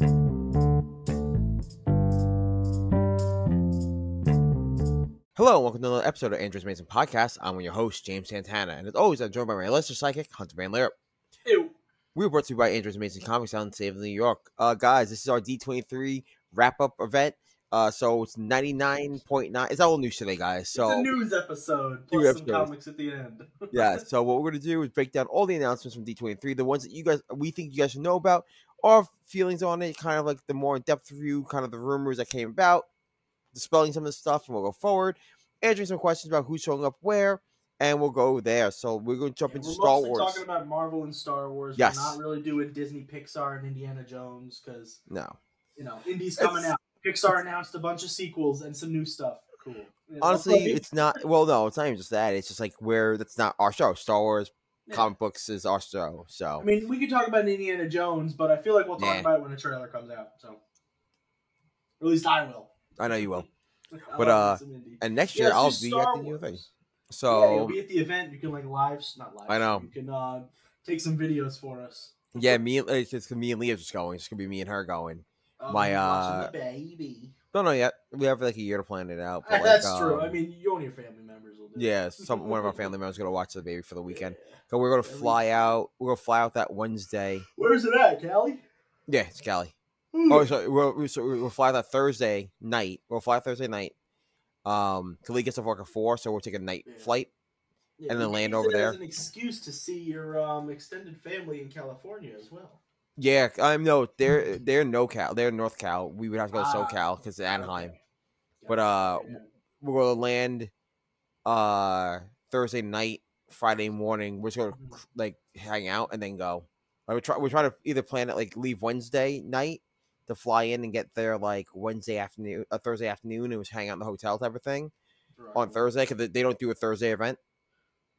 Hello, and welcome to another episode of Andrew's Amazing Podcast. I'm your host, James Santana, and as always, I'm joined by my Leicester psychic, Hunter Van Leer. Ew. We were brought to you by Andrew's Amazing Comics out in Save New York. Uh, guys, this is our D23 wrap up event. Uh, so it's 99.9. It's all news today, guys. So it's a news episode plus some episodes. comics at the end. yeah, so what we're gonna do is break down all the announcements from D23, the ones that you guys we think you guys should know about, our feelings on it, kind of like the more in-depth review, kind of the rumors that came about, dispelling some of the stuff, and we'll go forward, answering some questions about who's showing up where, and we'll go there. So we're gonna jump Yeah, into Star Wars. talking about Marvel and Star Wars. Yes. We're not really doing Disney, Pixar, and Indiana Jones because No, you know Indy's coming It's- out. Pixar announced a bunch of sequels and some new stuff. Cool. Honestly, it's not. Well, no, it's not even just that. It's just like where that's not our show. Star Wars. Comic books is our show. So I mean, we could talk about Indiana Jones, but I feel like we'll talk Nah. about it when the trailer comes out. So, or at least I will. I know you will. I But, uh, me some Indy. And next year let's I'll be Star at the new thing. yeah, So you'll be at the event. You can like live, not live. I know. You can uh, take some videos for us. yeah, me and it's just me and Leah just going. It's gonna be me and her going. Um, My, uh, baby. Don't know yet. We have like a year to plan it out. But, like, That's true. I um, mean, you and your family members will do. it. Yeah, some one of our family members gonna watch the baby for the weekend. So we're gonna fly out. We're gonna fly out that Wednesday. Where's it at, Callie? Yeah, it's Cali. Oh, so we'll, we- so we'll fly that Thursday night. We'll fly Thursday night. Um, Khalid gets off work at four, so we'll take a night Yeah. flight. Yeah, and then land over there. An excuse to see your um, extended family in California as well. Yeah, I'm no, they're they're no Cal, they're North Cal. We would have to go to Ah, SoCal because it's Anaheim. Okay. But, uh, We're gonna land uh Thursday night, Friday morning. We're just gonna Mhm. like hang out and then go. Like, we're try we're trying to either plan it like leave Wednesday night to fly in and get there like Wednesday afternoon, uh, Thursday afternoon, and just hang out in the hotel type of thing Right. on Thursday because they don't do a Thursday event.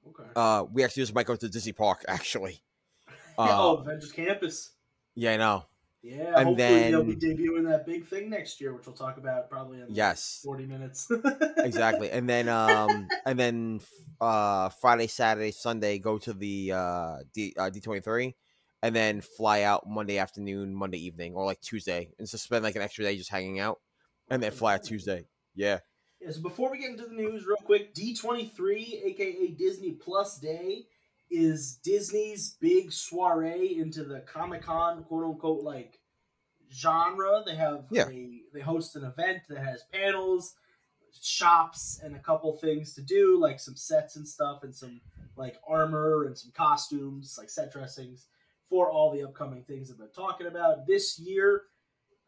Okay. Uh, we actually just might go to Disney Park actually. oh, Uh, Avengers Campus. yeah, I know. Yeah, and hopefully they'll be debuting that big thing next year, which we'll talk about probably in Yes. 40 minutes. exactly and then um and then uh friday saturday sunday go to the uh d uh, d23 and then fly out monday afternoon monday evening or like tuesday and just spend like an extra day just hanging out and then fly out tuesday yeah Yeah, so before we get into the news, real quick, D23, aka Disney Plus Day, is Disney's big soiree into the Comic Con quote unquote like genre. They have Yeah. a, they host an event that has panels, shops, and a couple things to do, like some sets and stuff, and some like armor and some costumes, like set dressings for all the upcoming things that they're talking about. This year,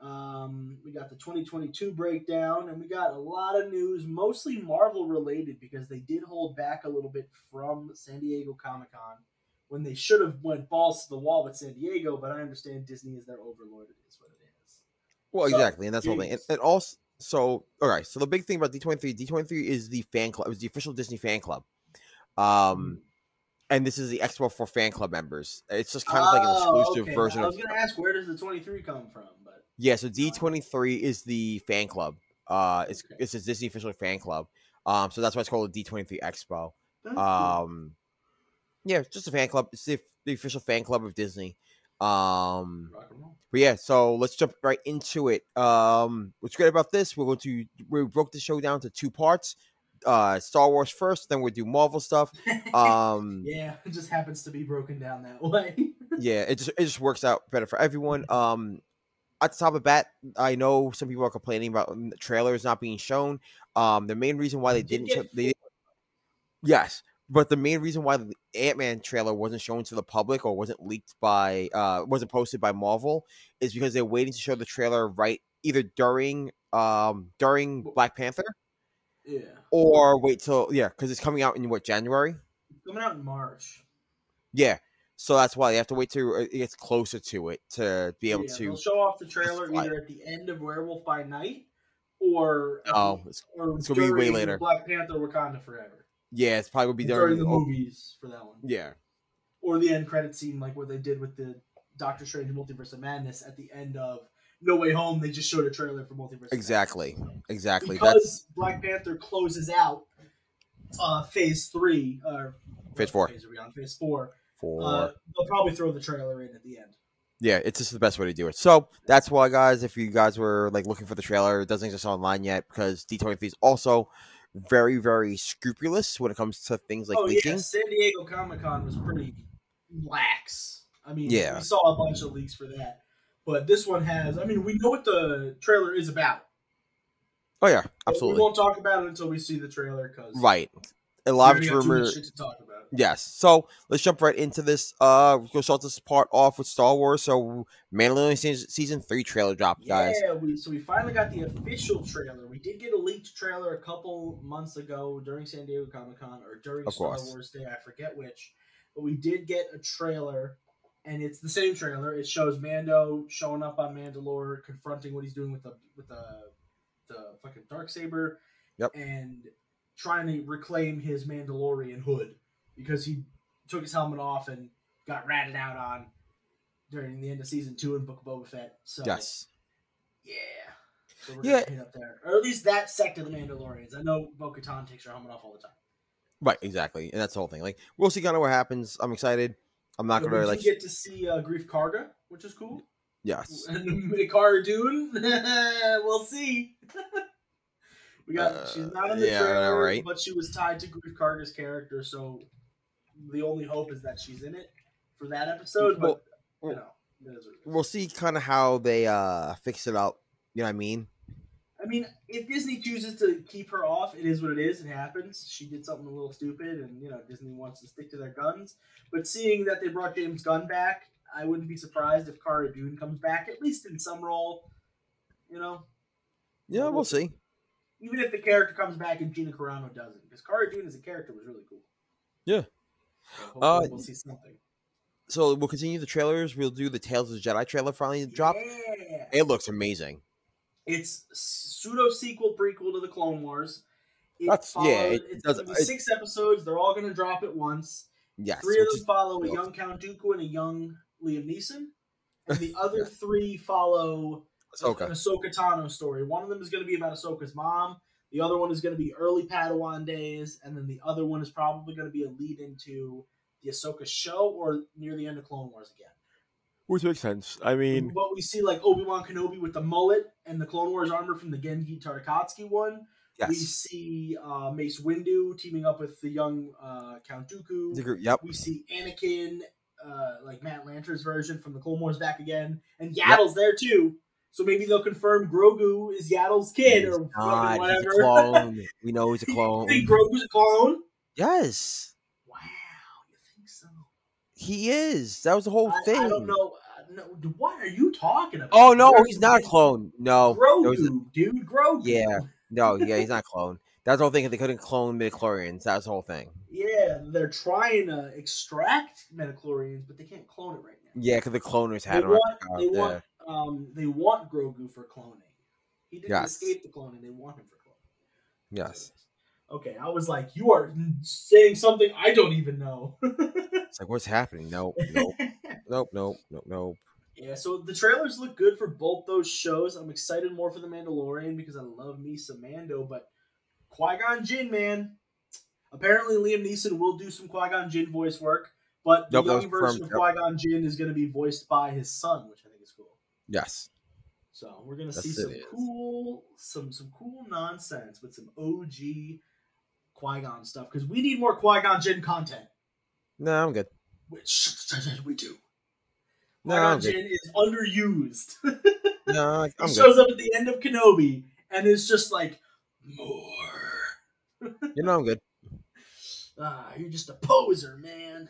um, we got the 2022 breakdown, and we got a lot of news, mostly Marvel related, because they did hold back a little bit from San Diego Comic Con when they should have went balls to the wall with San Diego. But I understand Disney is their overlord. It is what it is. well So, exactly and that's the whole thing and, also so all right so the big thing about d23 d23 is the fan club It was the official disney fan club um and this is the expo for fan club members it's just kind of like an Oh, exclusive okay. version I was going to ask where does the 23 come from, Yeah, so D twenty three is the fan club. Uh, it's Okay. it's a Disney official fan club. Um, so that's why it's called the D twenty three Expo. that's cool. Um, yeah, it's just a fan club. It's the, the official fan club of Disney. Um, rock and roll. but yeah, so let's jump right into it. Um, what's great about this? We're going to we broke the show down to two parts. Uh, Star Wars first, then we'll do Marvel stuff. Um, yeah, it just happens to be broken down that way. yeah, it just it just works out better for everyone. Um, at the top of bat, I know some people are complaining about trailers not being shown. Um, the main reason why they did didn't they, yes, but the main reason why the Ant Man trailer wasn't shown to the public or wasn't leaked by uh wasn't posted by Marvel is because they're waiting to show the trailer right either during um during Black Panther yeah, or wait till yeah because it's coming out in what January. coming out in March. Yeah, so that's why they have to wait till it gets closer to it to be able Yeah, to. show off the trailer justify either at the end of Werewolf by Night or Oh, it's, or it's gonna be way later. Black Panther Wakanda Forever yeah, it's probably gonna be during during. the movies for that one, yeah, or the end credit scene like what they did with the Doctor Strange Multiverse of Madness at the end of No Way Home. They just showed a trailer for Multiverse. exactly, exactly. That's because Black Panther closes out uh, Phase Three or Phase four. Phase are we on? Phase four. For Uh, they'll probably throw the trailer in at the end. Yeah, it's just the best way to do it. So that's why, guys, if you guys were like looking for the trailer, it doesn't exist online yet because D23 is also very, very scrupulous when it comes to things like oh leaking. yeah, San Diego Comic Con was pretty lax. I mean, Yeah. we saw a bunch of leaks for that, but this one has. I mean, we know what the trailer is about. Oh yeah, but absolutely. We won't talk about it until we see the trailer because Right. A lot of rumors. Rumor. Shit to talk about. Yes. So let's jump right into this. Uh, we'll start this part off with Star Wars. So Mandalorian season, season three trailer dropped, guys. Yeah, we so we finally got the official trailer. We did get a leaked trailer a couple months ago during San Diego Comic Con or during Of Star course. Wars Day, I forget which. But we did get a trailer, and it's the same trailer. It shows Mando showing up on Mandalore, confronting what he's doing with the with the the fucking dark saber, Yep. and trying to reclaim his Mandalorian hood because he took his helmet off and got ratted out on during the end of season two in Book of Boba Fett. So Yes. yeah. So we're Yeah. up there. Or at least that sect of the Mandalorians. I know Bo Katan takes her helmet off all the time. Right. Exactly. And that's the whole thing. Like we'll see kind of what happens. I'm excited. I'm not But gonna like. get to see uh, Greef Karga, which is cool. Yes. And Cara Dune, we'll see. we got Uh, she's not in the yeah, trailer, right? but she was tied to Greef Karga's character, so the only hope is that she's in it for that episode. But Well, you know, it is what it is. We'll see kind of how they uh fix it up. You know what I mean? I mean, if Disney chooses to keep her off, it is what it is. It happens. She did something a little stupid, and you know Disney wants to stick to their guns. But seeing that they brought James Gunn back, I wouldn't be surprised if Cara Dune comes back at least in some role. You know, Yeah, we'll see. even if the character comes back and Gina Carano doesn't, because Cara Dune as a character was really cool. Yeah. So Uh, we'll see something. So we'll continue the trailers. We'll do the Tales of the Jedi trailer finally drop. Yeah. It looks amazing. It's pseudo sequel prequel to the Clone Wars. It That's- yeah, it it's does- be it- six episodes. They're all going to drop at once. Yes. Three of them follow a young Count Dooku and a young Liam Neeson, and the other three follow Ahsoka. an Ahsoka Tano story. One of them is going to be about Ahsoka's mom. The other one is going to be early Padawan days, and then the other one is probably going to be a lead into the Ahsoka show or near the end of Clone Wars again. Which makes sense. I mean, But we see like Obi Wan Kenobi with the mullet and the Clone Wars armor from the Genndy Tartakovsky one. Yes. We see uh, Mace Windu teaming up with the young uh, Count Dooku. The group- Yep. We see Anakin, uh, like Matt Lanter's version from the Clone Wars back again, and Yaddle's there too. So maybe they'll confirm Grogu is Yaddle's kid or not. He's a whatever. clone. we know he's a You clone. think Grogu's a clone? Yes, Wow, you think so? he is. That was the whole I, thing. I don't know. Uh, no, what are you talking about? Oh no, Grogu he's not a clone. No, Grogu, he's dude, Grogu. Yeah. no, yeah, he's not a clone. That's the whole thing. They couldn't clone midichlorians. That's the whole thing. Yeah, they're trying to extract midichlorians, but they can't clone it right now. Yeah, because the cloners They had him. want, they want, um, they want Grogu for cloning. He didn't Yes. escape the cloning. They want him for cloning. Yes. Okay, I was like, you are saying something I don't even know. It's like, what's happening? Nope, nope, nope, nope, nope, nope. yeah, so the trailers look good for both those shows. I'm excited more for The Mandalorian because I love me some Mando, but Qui Gon Jinn, man. Apparently, Liam Neeson will do some Qui Gon Jinn voice work, but the Yep, was young version of confirmed, Qui Gon Jinn is going to be voiced by his son, which I think is cool. Yes. So we're gonna Yes, see some cool, some some cool nonsense with some OG Qui Gon stuff because we need more Qui Gon Jinn content, No, I'm good. which we do. No, Qui Gon. Jinn is underused. No, he I'm good. shows up at the end of Kenobi and is just like more. You know, I'm good. Ah, you're just a poser, man.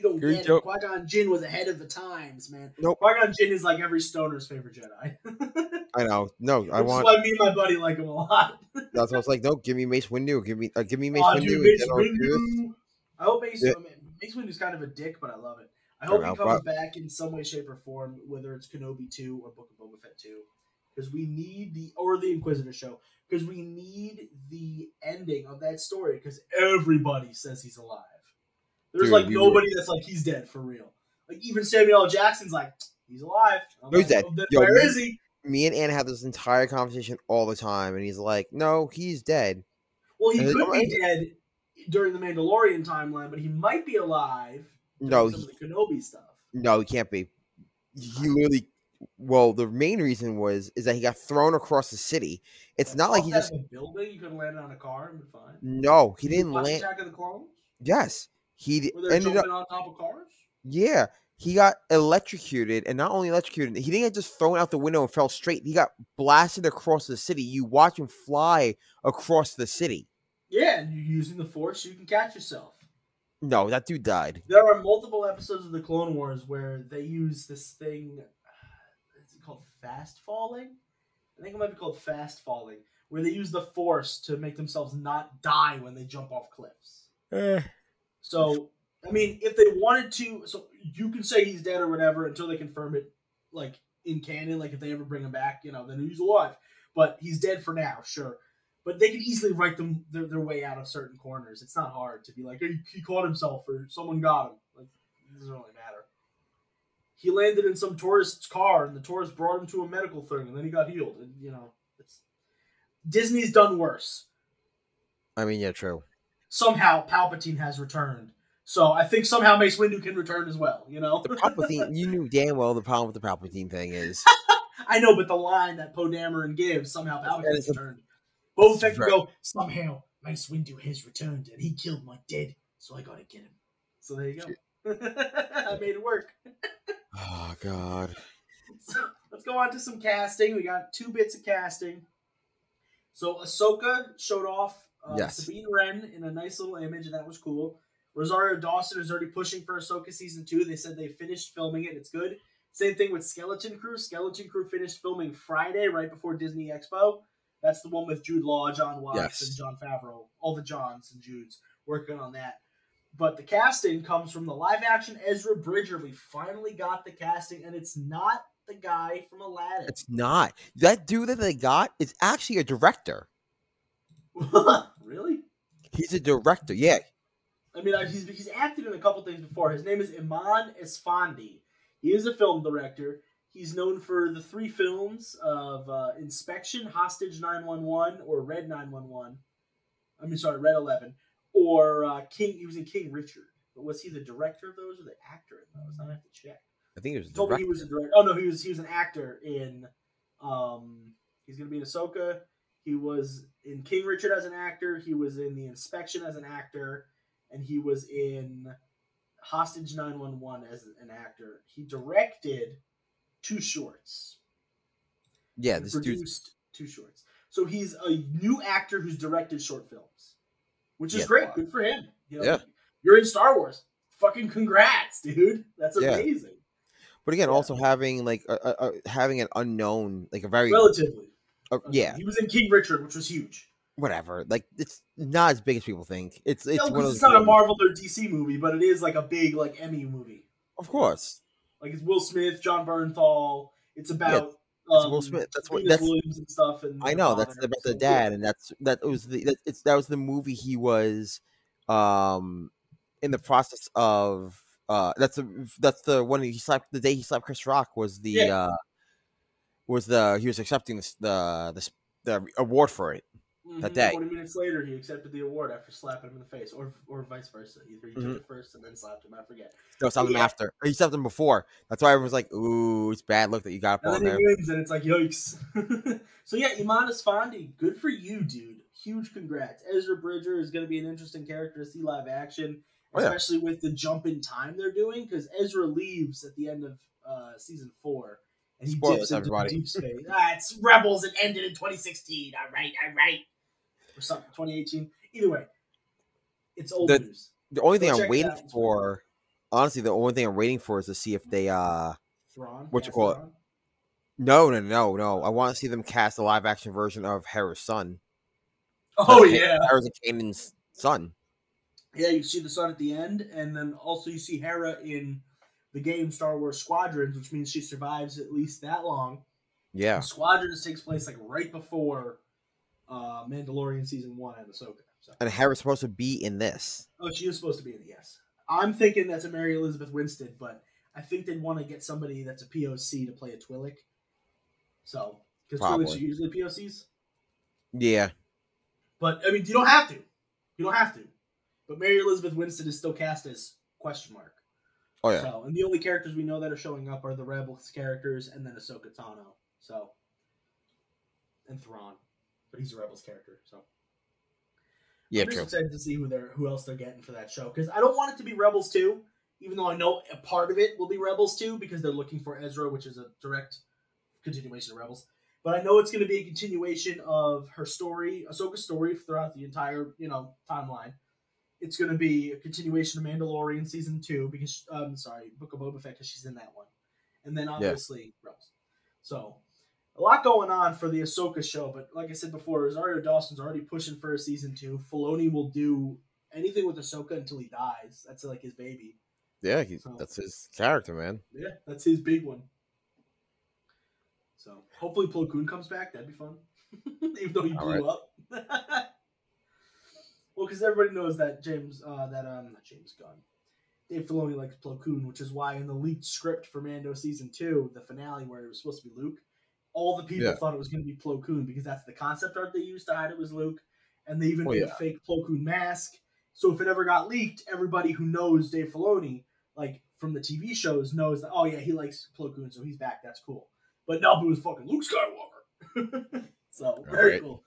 You don't You're get it. Qui Gon Jinn was ahead of the times, man. Nope. Qui Gon Jinn is like every stoner's favorite Jedi. I know. No, I want. is why me and my buddy like him a lot. That's why I was like, no, give me Mace Windu. Give me, uh, give me Mace Aw, Windu. dude, Mace I'll do this. Windu. I hope Mace, Yeah. I mean, Mace Windu's kind of a dick, but I love it. I hope he comes back in some way, shape, or form, whether it's Kenobi 2 or Book of Boba Fett 2. Because we need the, or the Inquisitor show, because we need the ending of that story, because everybody says he's alive. There's Dude, like we nobody that's like, he's dead for real. Like, even Samuel L. Jackson's like, he's alive. I'm he's like, dead. "Oh, then Yo, where me- is he? Me and Anna have this entire conversation all the time, and he's like, no, he's dead. Well, he And could be dead during the Mandalorian timeline, but he might be alive. No, some he, of the Kenobi stuff. no, he can't be. he literally. Well, the main reason was is that he got thrown across the city. It's not like he just building. You could land on a car and be fine. no, he you didn't land. Attack of the Clones. Yes, he d- Where they're ended up. on top of cars. Yeah, he got electrocuted, and not only electrocuted, he didn't get just thrown out the window and fell straight. He got blasted across the city. You watch him fly across the city. Yeah, and you're using the Force, so you can catch yourself. No, that dude died. There are multiple episodes of the Clone Wars where they use this thing. Is it called fast falling? I think it might be called fast falling, where they use the Force to make themselves not die when they jump off cliffs. Eh. So, I mean, if they wanted to, so you can say he's dead or whatever until they confirm it, like in canon. Like if they ever bring him back, you know, then he's alive. But he's dead for now, sure. But they can easily write them their, their way out of certain corners. It's not hard to be like, hey, he caught himself or someone got him. Like it doesn't really matter. He landed in some tourist's car, and the tourist brought him to a medical thing, and then he got healed. And you know, Disney's done worse I mean, yeah, true. Somehow Palpatine has returned. So I think somehow Mace Windu can return as well. You know, The Palpatine, you knew damn well the problem with the Palpatine thing is I know, but the line that Poe Dameron gives somehow Palpatine a- returned. Boba Fett can Right. go somehow Mace Windu has returned and he killed my dead, so I gotta get him. So there you go. I made it work. oh god. So let's go on to some casting. We got two bits of casting. So Ahsoka showed off uh, Yes. Sabine Wren in a nice little image, and that was cool. Rosario Dawson is already pushing for Ahsoka season two. They said they finished filming it. It's good. Same thing with Skeleton Crew. Skeleton Crew finished filming Friday, right before Disney Expo. That's the one with Jude Law, Jon Watts, Yes. and Jon Favreau. All the Johns and Judes working on that. But the casting comes from the live action Ezra Bridger. We finally got the casting, and it's not the guy from Aladdin. It's not. That dude that they got is actually a director. really? He's a director. Yeah. I mean, he's, he's acted in a couple things before. His name is Eman Esfandi. He is a film director. He's known for the three films of uh, Inspection, Hostage 911, or Red 911. I mean, sorry, Red 11. Or uh, King. He was in King Richard. But was he the director of those or the actor in those? I have to check. I think it was He told me director. he was a director. Oh no, he was he was an actor in. Um, he's gonna be in Ahsoka. He was in King Richard as an actor. He was in The Inspection as an actor, and he was in Hostage Nine One One as an actor. He directed two shorts. Yeah, this dude. produced two shorts. So he's a new actor who's directed short films, which is Yeah. great. Good for him. You know, Yeah. You're in Star Wars. Fucking congrats, dude. That's Yeah. amazing. But again, Yeah. also having like a, a- having an unknown, like a very Relatively. Uh, yeah, He was in King Richard, which was huge. whatever. Like it's not as big as people think. It's it's No, one 'cause of it's not a Marvel or DC movie, but it is like a big like Emmy movie. Of course, Like it's Will Smith, Jon Bernthal. It's about it's um, Will Smith. That's what- Venus that's- Williams and stuff. And I know that's about the dad, and that's that was the that, it's that was the movie he was um in the process of uh that's the that's the one he slapped the day he slapped Chris Rock was the Yeah. uh was the he was accepting the the the, the award for it. yeah. that day. Twenty minutes later, he accepted the award after slapping him in the face, or or vice versa. Either he Mhm. took it first and then slapped him. I forget. No, slapped him after. Or he slapped him before. That's why everyone's like, "Ooh, it's bad look that you got up And on there." wins, and it's like yikes. so yeah, Eman Esfandi, good for you, dude. Huge congrats. Ezra Bridger is going to be an interesting character to see live action, Oh, yeah. especially with the jump in time they're doing, because Ezra leaves at the end of uh, season four, and he Spoilers, dips everybody. deep space. ah, it's Rebels. It ended in 2016. All right, all right, or something. 2018. Either way, it's old The- news. The only Go thing I'm waiting for, honestly, the only thing I'm waiting for is to see if they uh Thrawn. what you call it? No no no no. I want to see them cast a live action version of Hera's son. Oh Because yeah. Hera's a Kanan's son. Yeah, you see the sun at the end, and then also you see Hera in the game Star Wars Squadrons, which means she survives at least that long. Yeah, Squadrons takes place like right before uh, Mandalorian season one and Ahsoka. So. and Hera's supposed to be in this. Oh, she is supposed to be in it. Yes, I'm thinking that's a Mary Elizabeth Winstead, but I think they'd want to get somebody that's a POC to play a Twi'lek. So, because Twi'leks are usually POCs. Yeah, But I mean, you don't have to. You don't have to. But Mary Elizabeth Winstead is still cast as question mark. Oh yeah. So, and the only characters we know that are showing up are the Rebels characters and then Ahsoka Tano. So, and Thrawn, but he's a Rebels character. So, yeah, I'm just true. excited to see who they're who else they're getting for that show because I don't want it to be Rebels two, even though I know a part of it will be Rebels two because they're looking for Ezra, which is a direct continuation of Rebels. But I know it's going to be a continuation of her story, Ahsoka's story throughout the entire you know timeline. It's going to be a continuation of Mandalorian season two because um sorry Book of Boba Fett because she's in that one, and then obviously Rebels. So a lot going on for the Ahsoka show, but like I said before, Rosario Dawson's already pushing for a season two. Filoni will do anything with Ahsoka until he dies. That's like his baby. Yeah, he, So- that's his character, man. Yeah, that's his big one. So hopefully Plo Koon comes back. That'd be fun, even though he All blew up. well, because everybody knows that James, uh, that um, not James Gunn, Dave Filoni likes Plo Koon, which is why in the leaked script for Mando season two, the finale where it was supposed to be Luke, all the people Yeah. thought it was going to be Plo Koon because that's the concept art they used to hide it was Luke, and they even Oh, made yeah. a fake Plo Koon mask. So if it ever got leaked, everybody who knows Dave Filoni, like from the TV shows, knows that oh yeah, he likes Plo Koon, so he's back. That's cool. But no, it was fucking Luke Skywalker. so very Alright. cool.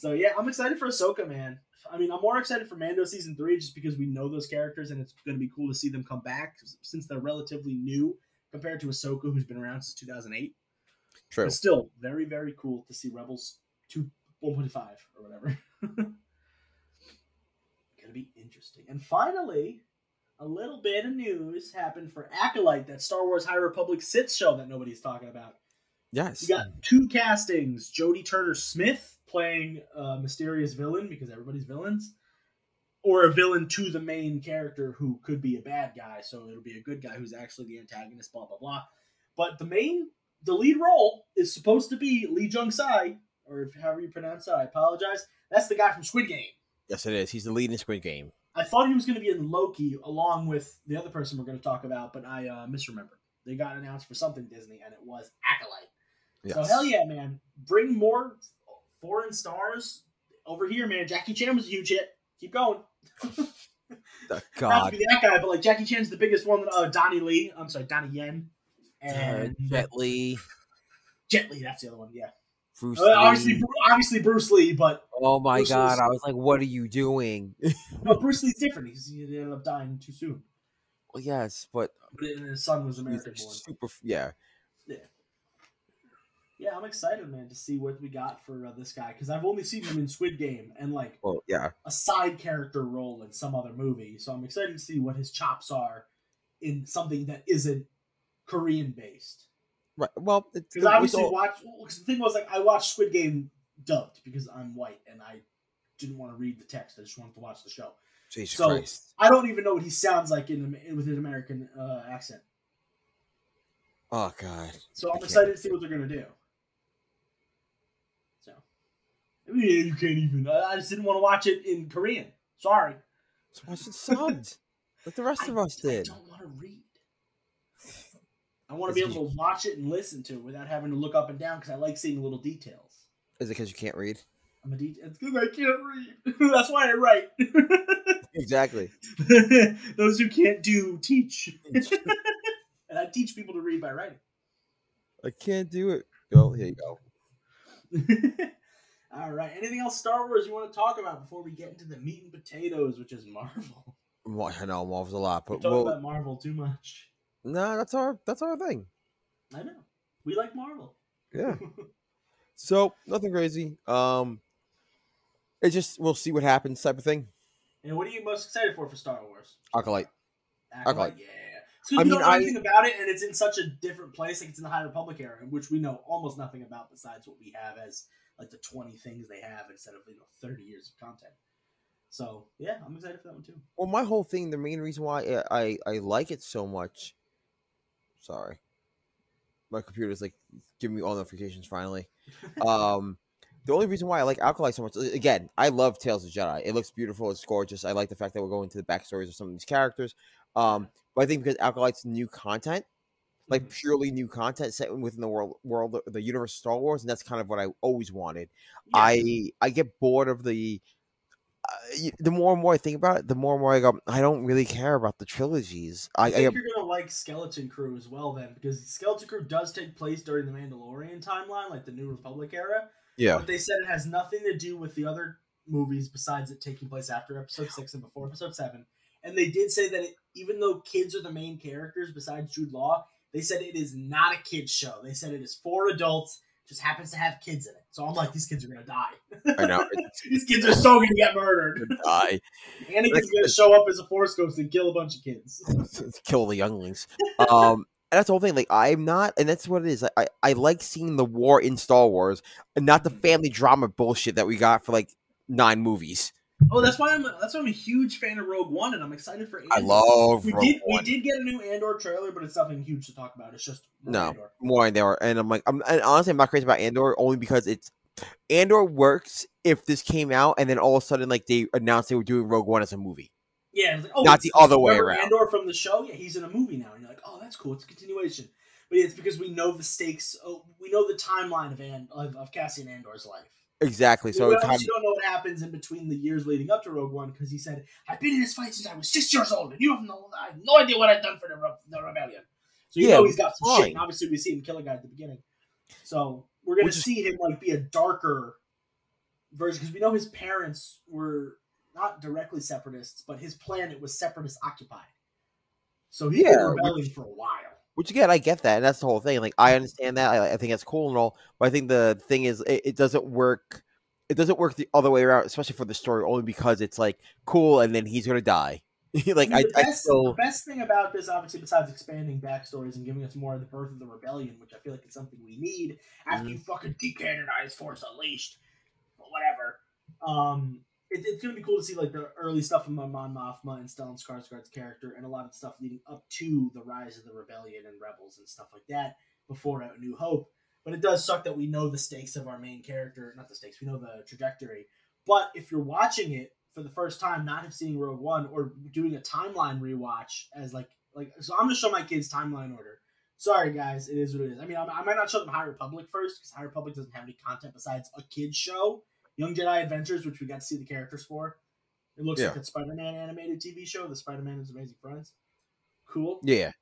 So yeah, I'm excited for Ahsoka, man. I mean, I'm more excited for Mando season three just because we know those characters and it's going to be cool to see them come back since they're relatively new compared to Ahsoka, who's been around since 2008. True. But still, very very cool to see Rebels two 1.5 or whatever. Gonna be interesting. And finally, a little bit of news happened for Acolyte, that Star Wars High Republic Sith show that nobody's talking about. Yes. We got two castings: Jodie Turner Smith playing a mysterious villain because everybody's villains, or a villain to the main character who could be a bad guy. So it'll be a good guy who's actually the antagonist. Blah blah blah. But the main, the lead role is supposed to be Lee Jung Sai, or however you pronounce it. I apologize. That's the guy from Squid Game. Yes, it is. He's the lead in Squid Game. I thought he was going to be in Loki along with the other person we're going to talk about, but I uh, misremembered. They got announced for something Disney, and it was Acolyte. Yes. So hell yeah, man! Bring more foreign stars over here, man. Jackie Chan was a huge hit. Keep going. The- Not to be that guy, but like Jackie Chan's the biggest one. Uh, Donnie Lee. I'm sorry, Donnie Yen. Uh, And Jet Li, Jet Li. That's the other one. Yeah. Bruce Uh, obviously, Lee. Obviously Bruce Lee, but Oh my Bruce God! Lee's- I was like, "What are you doing?" no, Bruce Lee's different. He's, he ended up dying too soon. well, yes, but But his son was American born. super. Yeah. Yeah, I'm excited, man, to see what we got for uh, this guy because I've only seen him in Squid Game and like Well, yeah. a side character role in some other movie. So I'm excited to see what his chops are in something that isn't Korean based. Right. Well, it's, Because obviously, all- watch. Cause the thing was, like, I watched Squid Game dubbed because I'm white and I didn't want to read the text. I just wanted to watch the show. Jesus so- Christ. I don't even know what he sounds like in with an American uh, accent. Oh God. So I'm excited to see what they're gonna do. So, I mean, yeah, you can't even. I, I just didn't want to watch it in Korean. Sorry. Just watch it subbed, like the rest of us did. I don't want to read. I want to be able to watch it and listen to it without having to look up and down because I like seeing little details. Is it because you can't read? I'm a de- It's because I can't read. That's why I write. Exactly. Those who can't do teach, and I teach people to read by writing. I can't do it. Well, here you go. All right. Anything else Star Wars you want to talk about before we get into the meat and potatoes, which is Marvel? Well, I know Marvel's a lot, We but talk we'll, about Marvel too much. nah, that's our that's our thing. I know. We like Marvel. Yeah. so nothing crazy. Um, it just we'll see what happens type of thing. And what are you most excited for for Star Wars? Acolyte. Acolyte, Acolyte. yeah. It's 'cause I we mean, don't know I- anything about it, and it's in such a different place. Like it's in the High Republic era, which we know almost nothing about besides what we have as like the twenty things they have instead of you know thirty years of content. So yeah, I'm excited for that one too. Well, my whole thing, the main reason why I I, I like it so much. Sorry, my computer's like giving me all notifications finally. um, the only reason why I like Acolyte so much, again, I love Tales of Jedi. It looks beautiful. It's gorgeous. I like the fact that we're going to the backstories of some of these characters. Um, but I think because Acolyte's new content, like Mhm. purely new content set within the world, world, the universe of Star Wars, and that's kind of what I always wanted. Yeah. I I get bored of the. Uh, the more and more I think about it, the more and more I go. I don't really care about the trilogies. I, I I think get- you're gonna like Skeleton Crew as well, then, because Skeleton Crew does take place during the Mandalorian timeline, like the New Republic era. Yeah. But they said it has nothing to do with the other movies besides it taking place after Episode Six and before Episode Seven. And they did say that it, even though kids are the main characters besides Jude Law, they said it is not a kids show. They said it is for adults. Just happens to have kids in it. So I'm like, these kids are gonna die. I know. these kids are so gonna get murdered. I Anakin's gonna show up as a Force ghost and kill a bunch of kids. kill the younglings. Um, and that's the whole thing. Like I'm not, and that's what it is. I I like seeing the war in Star Wars, and not the family drama bullshit that we got for like nine movies. Oh, that's why I'm that's why I'm a huge fan of Rogue One, and I'm excited for. Andor. I love We Rogue did One. we did get a new Andor trailer, but it's nothing huge to talk about. It's just more No. Andor. more Andor, and I'm like, I'm and honestly, I'm not crazy about Andor only because it's Andor works if this came out and then all of a sudden like they announced they were doing Rogue One as a movie. Yeah, like, oh, Not the other way around. Andor from the show, yeah, he's in a movie now, and you're like, oh, that's cool. It's a continuation. But it's because we know the stakes. Oh, we know the timeline of and of, of Cassian Andor's life. Exactly. So kind obviously don't know what happens in between the years leading up to Rogue One because he said, "I've been in this fight since I was six years old, and you have no, I have no idea what I've done for the, the rebellion." So you Yeah, know he's got some shit. fine. And obviously, we see him kill a guy at the beginning. So we're gonna Which see him like be a darker version because we know his parents were not directly separatists, but his planet was separatist occupied. So he's Yeah, been rebelling for a while. Which again, I get that, and that's the whole thing. Like, I understand that. I, I think that's cool and all, but I think the thing is, it, it doesn't work. It doesn't work the other way around, especially for the story, only because it's like cool, and then he's gonna die. like, I I, the, I best, still, the best thing about this, obviously, besides expanding backstories and giving us more of the birth of the rebellion, which I feel like is something we need after Mhm. you fucking decanonize Force Unleashed, but whatever. Um, it, it's gonna be cool to see like the early stuff of Mon Mothma and Stellan Skarsgård's character, and a lot of stuff leading up to the rise of the rebellion and rebels and stuff like that before A New Hope. But it does suck that we know the stakes of our main character, not the stakes, we know the trajectory. But if you're watching it for the first time, not have seen Rogue One or doing a timeline rewatch as like like so, I'm gonna show my kids timeline order. Sorry guys, it is what it is. I mean, I, I might not show them High Republic first because High Republic doesn't have any content besides a kids show, Young Jedi Adventures, which we got to see the characters for. It looks Yeah. like a Spider-Man animated TV show, the Spider-Man is Amazing Friends. Cool. yeah,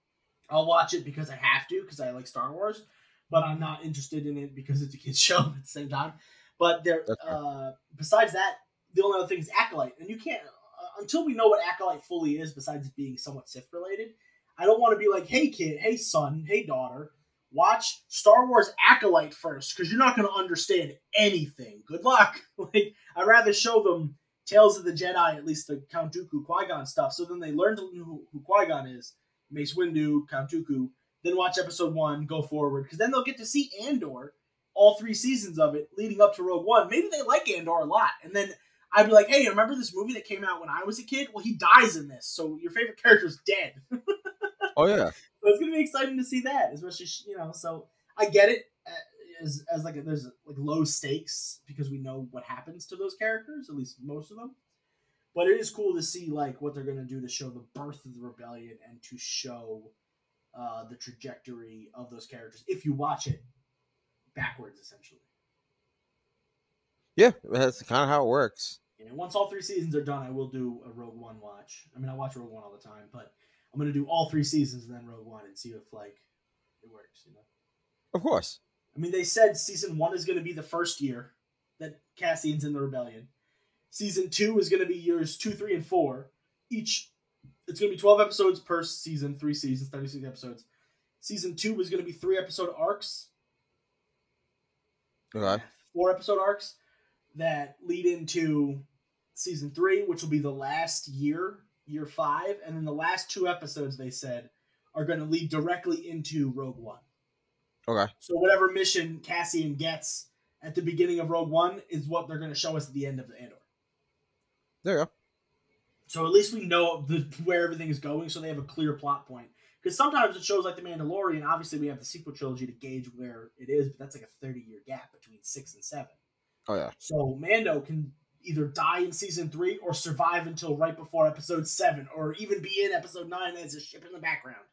I'll watch it because I have to because I like Star Wars, but I'm not interested in it because it's a kids show at the same time. But there, uh, besides that, the only other thing is Acolyte, and you can't uh, until we know what Acolyte fully is. Besides it being somewhat Sith related, I don't want to be like, hey kid, hey son, hey daughter, watch Star Wars Acolyte first because you're not going to understand anything. Good luck. like I'd rather show them Tales of the Jedi, at least the Count Dooku Qui Gon stuff, so then they learn to who, who Qui Gon is. Mace Windu, Count Dooku, then watch episode one, go forward, because then they'll get to see Andor, all three seasons of it leading up to Rogue One. Maybe they like Andor a lot, and then I'd be like, hey, remember this movie that came out when I was a kid? Well, he dies in this, so your favorite character's dead. oh yeah, So it's gonna be exciting to see that, especially you know. So I get it uh, as as like a, there's like low stakes because we know what happens to those characters, at least most of them. But it is cool to see like what they're gonna do to show the birth of the rebellion and to show uh, the trajectory of those characters if you watch it backwards, essentially. yeah. That's kind of how it works. And once all three seasons are done, I will do a Rogue One watch. I mean, I watch Rogue One all the time, but I'm gonna do all three seasons and then Rogue One and see if like it works. You know. Of course. I mean, they said season one is going to be the first year that Cassian's in the rebellion. Season two is going to be years two, three, and four. Each, it's going to be 12 episodes per season, three seasons, 36 episodes. Season two is going to be three episode arcs, Okay. four episode arcs that lead into season three, which will be the last year, year five. And then the last two episodes, they said, are going to lead directly into Rogue One. Okay. So whatever mission Cassian gets at the beginning of Rogue One is what they're going to show us at the end of the Andor. There you go. So at least we know the, where everything is going, so they have a clear plot point. Because sometimes it shows like The Mandalorian. Obviously, we have the sequel trilogy to gauge where it is, but that's like a thirty-year gap between six and seven. Oh yeah. So Mando can either die in season three or survive until right before episode seven, or even be in episode nine as a ship in the background.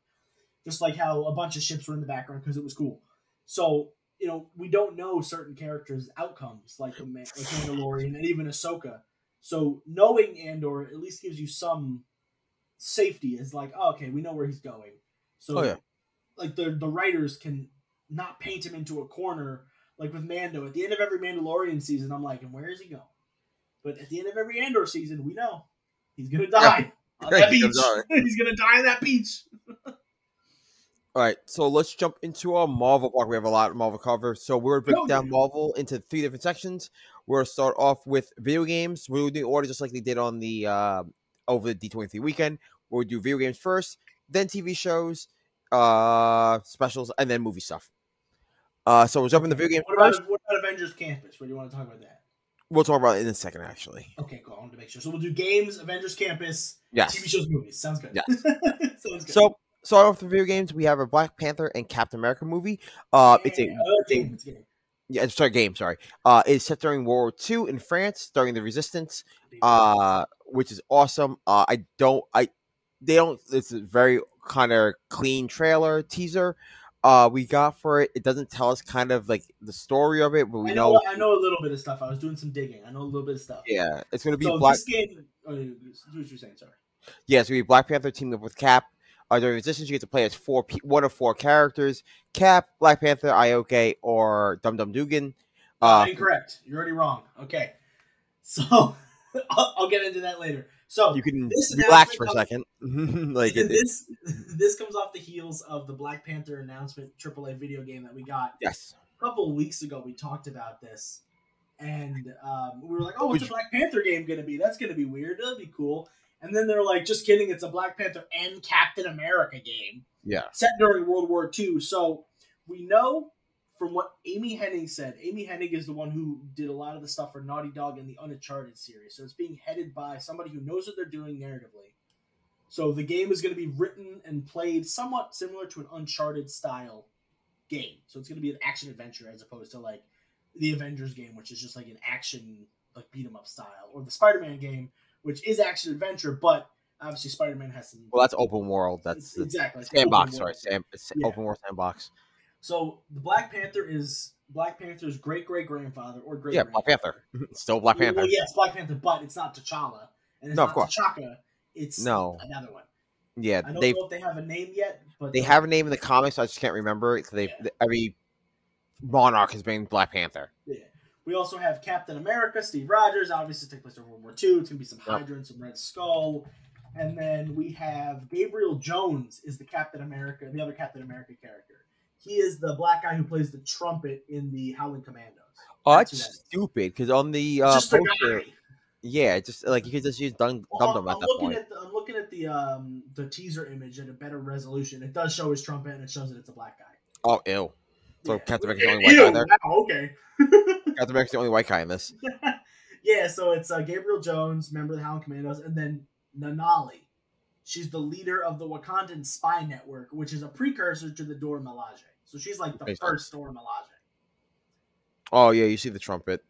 Just like how a bunch of ships were in the background because it was cool. So, you know, we don't know certain characters' outcomes, like, the, Ma- like Mandalorian and even Ahsoka. So knowing Andor at least gives you some safety as like, oh, okay, we know where he's going. So Oh, yeah. like the the writers can not paint him into a corner like with Mando. At the end of every Mandalorian season, I'm like, and where is he going? But at the end of every Andor season, we know he's gonna die on that He's beach. he's gonna die on that beach. All right, so let's jump into our Marvel block. We have a lot of Marvel cover, so we're gonna break Go, down dude. Marvel into three different sections. We're gonna start off with video games. We'll do order just like they did on the uh, over the D twenty three weekend. We'll do video games first, then TV shows, uh, specials, and then movie stuff. Uh, so we'll jump the video games What first. about, what about Avengers Campus? What do you want to talk about that? We'll talk about it in a second, actually. Okay, cool. I wanted to make sure. So we'll do games, Avengers Campus, Yes. TV shows, movies. Sounds good. Yes. Sounds good. So start off with the video games. We have a Black Panther and Captain America movie. Uh, it's a Yeah, it's a game, it's a game. yeah, sorry, game. Sorry. Uh, it's set during World War II in France during the Resistance. uh which is awesome uh i don't i they don't it's a very kind of clean trailer teaser uh we got for it it doesn't tell us kind of like the story of it but we I know, know, I know a little bit of stuff. I was doing some digging. I know a little bit of stuff. yeah it's gonna be so black this game. Oh, what you're saying. Sorry. yeah it's gonna be black panther teamed up with cap uh, during resistance you get to play as four pe- one of four characters cap black panther ioke or dum dum dugan uh incorrect. You're already wrong. Okay. So I'll, I'll get into that later. So you can This relax for a second like it, this this comes off the heels of the Black Panther announcement AAA video game that we got yes a couple of weeks ago. We talked about this, and um, we were like, "Oh, what's a Black Panther game going to be? That's going to be weird. That'll be cool." And then they're like, "Just kidding! It's a Black Panther and Captain America game yeah set during World War II." So we know from what Amy Hennig said. Amy Hennig is the one who did a lot of the stuff for Naughty Dog in the Uncharted series. So it's being headed by somebody who knows what they're doing narratively. So the game is going to be written and played somewhat similar to an Uncharted style game. So it's going to be an action adventure as opposed to like the Avengers game, which is just like an action like beat 'em up style, or the Spider-Man game, which is action adventure, but obviously Spider-Man has some. well that's open world that's the exactly sandbox sorry. Sam, it's Yeah. open world sandbox So the Black Panther is Black Panther's great great grandfather or great yeah black panther still black panther Well, yes, Black Panther, but it's not T'Challa, and it's No, of not course. T'Chaka. It's No. another one. Yeah, I don't they know if they have a name yet, but they have a name in the comics. I just can't remember it. 'cause They Yeah. every monarch has been Black Panther. Yeah. We also have Captain America, Steve Rogers. Obviously, take place during World War II. It's gonna be some. Hydra and some Red Skull, and then we have Gabriel Jones is the Captain America, the other Captain America character. He is the black guy who plays the trumpet in the Howling Commandos. Oh, That's that's who that is. stupid. Because on the uh, poster, yeah, just like you could just use Dum Well, Dum Dum I'm at that looking point. at the, I'm looking at the um the teaser image at a better resolution. It does show his trumpet and it shows that it's a black guy. Oh, ew. So Yeah. Captain America's the only white guy there. okay. Captain America's the only white guy in this. yeah, so it's uh, Gabriel Jones, member of the Howling Commandos, and then Nanali. She's the leader of the Wakandan spy network, which is a precursor to the Dora Milaje. So she's like the Makes first Dora Milaje. Oh yeah, you see the trumpet.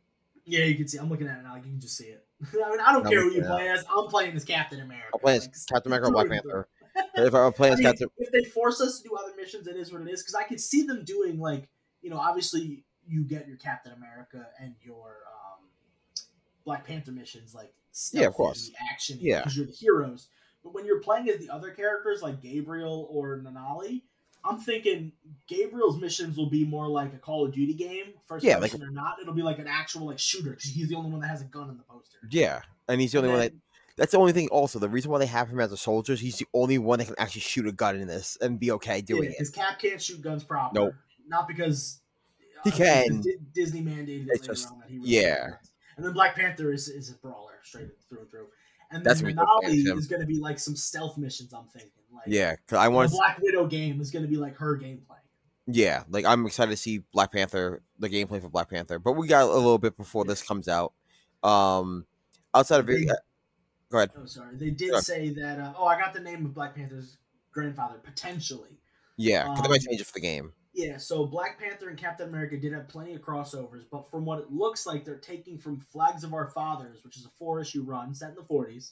Yeah, you can see. I'm looking at it now. You can just see it. I mean, I don't I'm care who you play as. I'm playing as Captain America. I'm playing as Like, Captain America or Black Panther. if I'm playing as mean, Captain, if they force us to do other missions, it is what it is. Because I could see them doing like, you know, obviously you get your Captain America and your um, Black Panther missions, like Yeah, of course. action, Yeah. because you're the heroes. But when you're playing as the other characters like Gabriel or Nanali, I'm thinking Gabriel's missions will be more like a Call of Duty game, first Yeah, like- person or not. It'll be like an actual like shooter because he's the only one that has a gun in the poster. yeah, and he's the only And one that. That's the only thing. Also, the reason why they have him as a soldier is he's the only one that can actually shoot a gun in this and be okay doing it. because Cap can't shoot guns proper. Nope. Not because He uh, can. Di- Disney mandated it It's later just- that he yeah. And then Black Panther is, is a brawler straight through and through. And then gonna be dope to Nanali is going to be like some stealth missions. I'm thinking. Like Yeah, because I want to. Black Widow game is going to be like her gameplay. Yeah, like I'm excited to see Black Panther, the gameplay for Black Panther. But we got a little bit before this comes out. Um, outside of They- video, go ahead. Oh, sorry. They did say that. Uh, oh, I got the name of Black Panther's grandfather potentially. Yeah, because they might um, change it for the game. Yeah, so Black Panther and Captain America did have plenty of crossovers, but from what it looks like, they're taking from Flags of Our Fathers, which is a four issue run set in the 40s,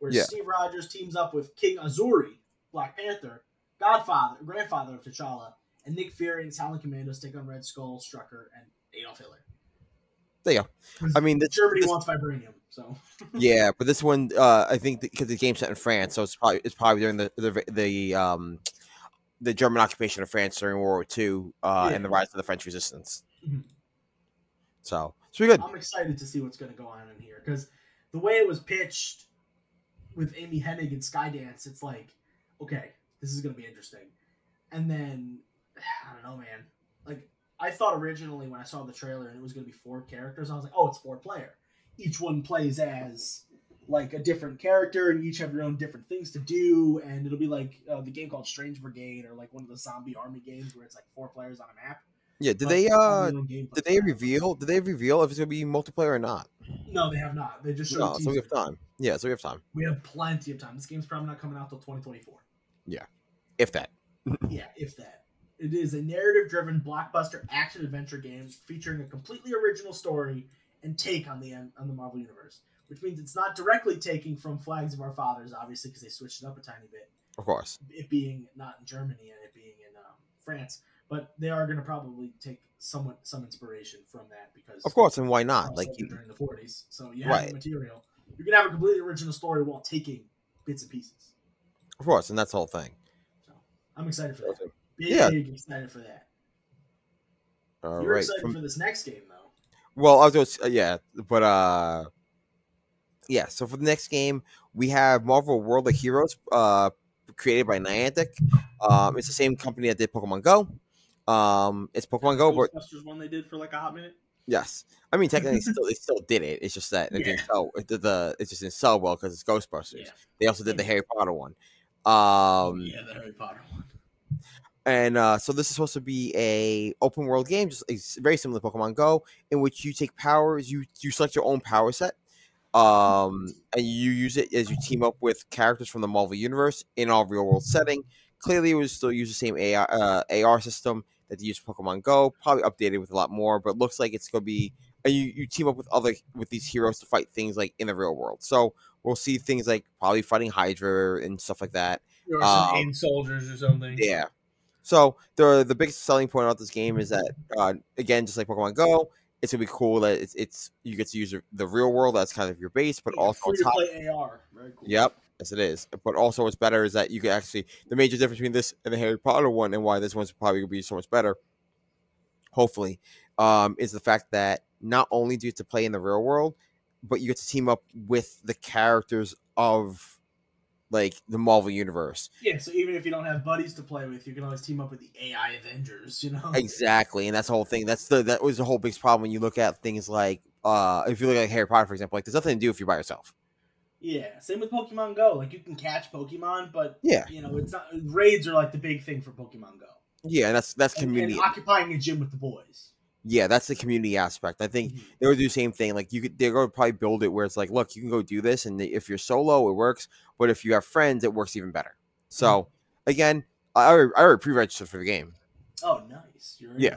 where Yeah. Steve Rogers teams up with King Azzuri, Black Panther, Godfather, grandfather of T'Challa, and Nick Fury and Howling Commandos take on Red Skull, Strucker, and Adolf Hitler. There you go. I mean, this, Germany this- wants vibranium, so yeah, but this one, uh, I think because the game's set in France, so it's probably it's probably during the the, the um the German occupation of France during World War II uh, Yeah. and the rise of the French resistance. Mhm. So it's pretty good. I'm excited to see what's going to go on in here because the way it was pitched with Amy Hennig and Skydance, it's like, okay, this is going to be interesting. And then I don't know, man. Like I thought originally when I saw the trailer and it was going to be four characters, I was like, oh, it's four player. Each one plays as like a different character, and each have your own different things to do. And it'll be like uh, the game called Strange Brigade or like one of the zombie army games where it's like four players on a map. Yeah. Did But they uh their own gameplay did they reveal did they reveal if it's gonna be multiplayer or not? No, they have not. They just showed. No, so we have time. Yeah, so we have time. We have plenty of time. This game's probably not coming out till 2024. If that. yeah, if that. It is a narrative driven blockbuster action adventure game featuring a completely original story and take on the on the Marvel universe, which means it's not directly taking from Flags of Our Fathers, obviously because they switched it up a tiny bit, Of course. it being not in Germany and it being in um, France, but they are going to probably take somewhat some inspiration from that because Of course, and why not? Like you during the 40s, so you have Right. the material. You can have a completely original story while taking bits and pieces. Of course, and that's the whole thing. So I'm excited for that. Big Yeah. excited for that. All You're right. excited from- for this next game though. Well, I was to, uh, yeah, but uh, yeah. So for the next game, we have Marvel World of Heroes, uh, created by Niantic. Um, it's the same company that did Pokemon Go. Um, it's Pokemon Go, but Ghostbusters one they did for like a hot minute. yes, I mean technically still they still did it. It's just that it Yeah. didn't sell. It did the it just didn't sell well because it's Ghostbusters. Yeah. They also did the Harry Potter one. Um, yeah, the Harry Potter one. and uh, so this is supposed to be a open world game, just it's very similar to Pokemon Go, in which you take powers, you you select your own power set, um, and you use it as you team up with characters from the Marvel universe in our real world setting. Clearly, it would still use the same AR, uh, AR system that they use for Pokemon Go, probably updated with a lot more, but looks like it's gonna be. And you, you team up with other with these heroes to fight things like in the real world. So we'll see things like probably fighting Hydra and stuff like that. Or Um, some soldiers or something. Yeah. So the the biggest selling point about this game is that uh, again, just like Pokemon Go, it's gonna be cool that it's, it's you get to use the- real world as kind of your base, but Yeah, also on free to top. play AR. Cool. Yep, yes it is. But also, what's better is that you can actually the major difference between this and the Harry Potter one, and why this one's probably gonna be so much better. Hopefully, um, is the fact that not only do you get to play in the real world, but you get to team up with the characters of like the Marvel universe. Yeah, so even if you don't have buddies to play with, you can always team up with the AI Avengers. You know. Exactly, and that's the whole thing. That's the that was the whole big problem when you look at things like uh if you look at Harry Potter, for example, like there's nothing to do if you're by yourself. Yeah. Same with Pokemon Go. Like you can catch Pokemon, but Yeah, you know it's not raids are like the big thing for Pokemon Go. yeah, and that's that's And, community. and occupying a gym with the boys. Yeah, that's the community aspect. I think Mhm. they would do the same thing. Like you could, they're going to probably build it where it's like, look, you can go do this, and if you're solo, it works. But if you have friends, it works even better. So again, I already, I already pre-registered for the game. Oh, nice. You're Yeah.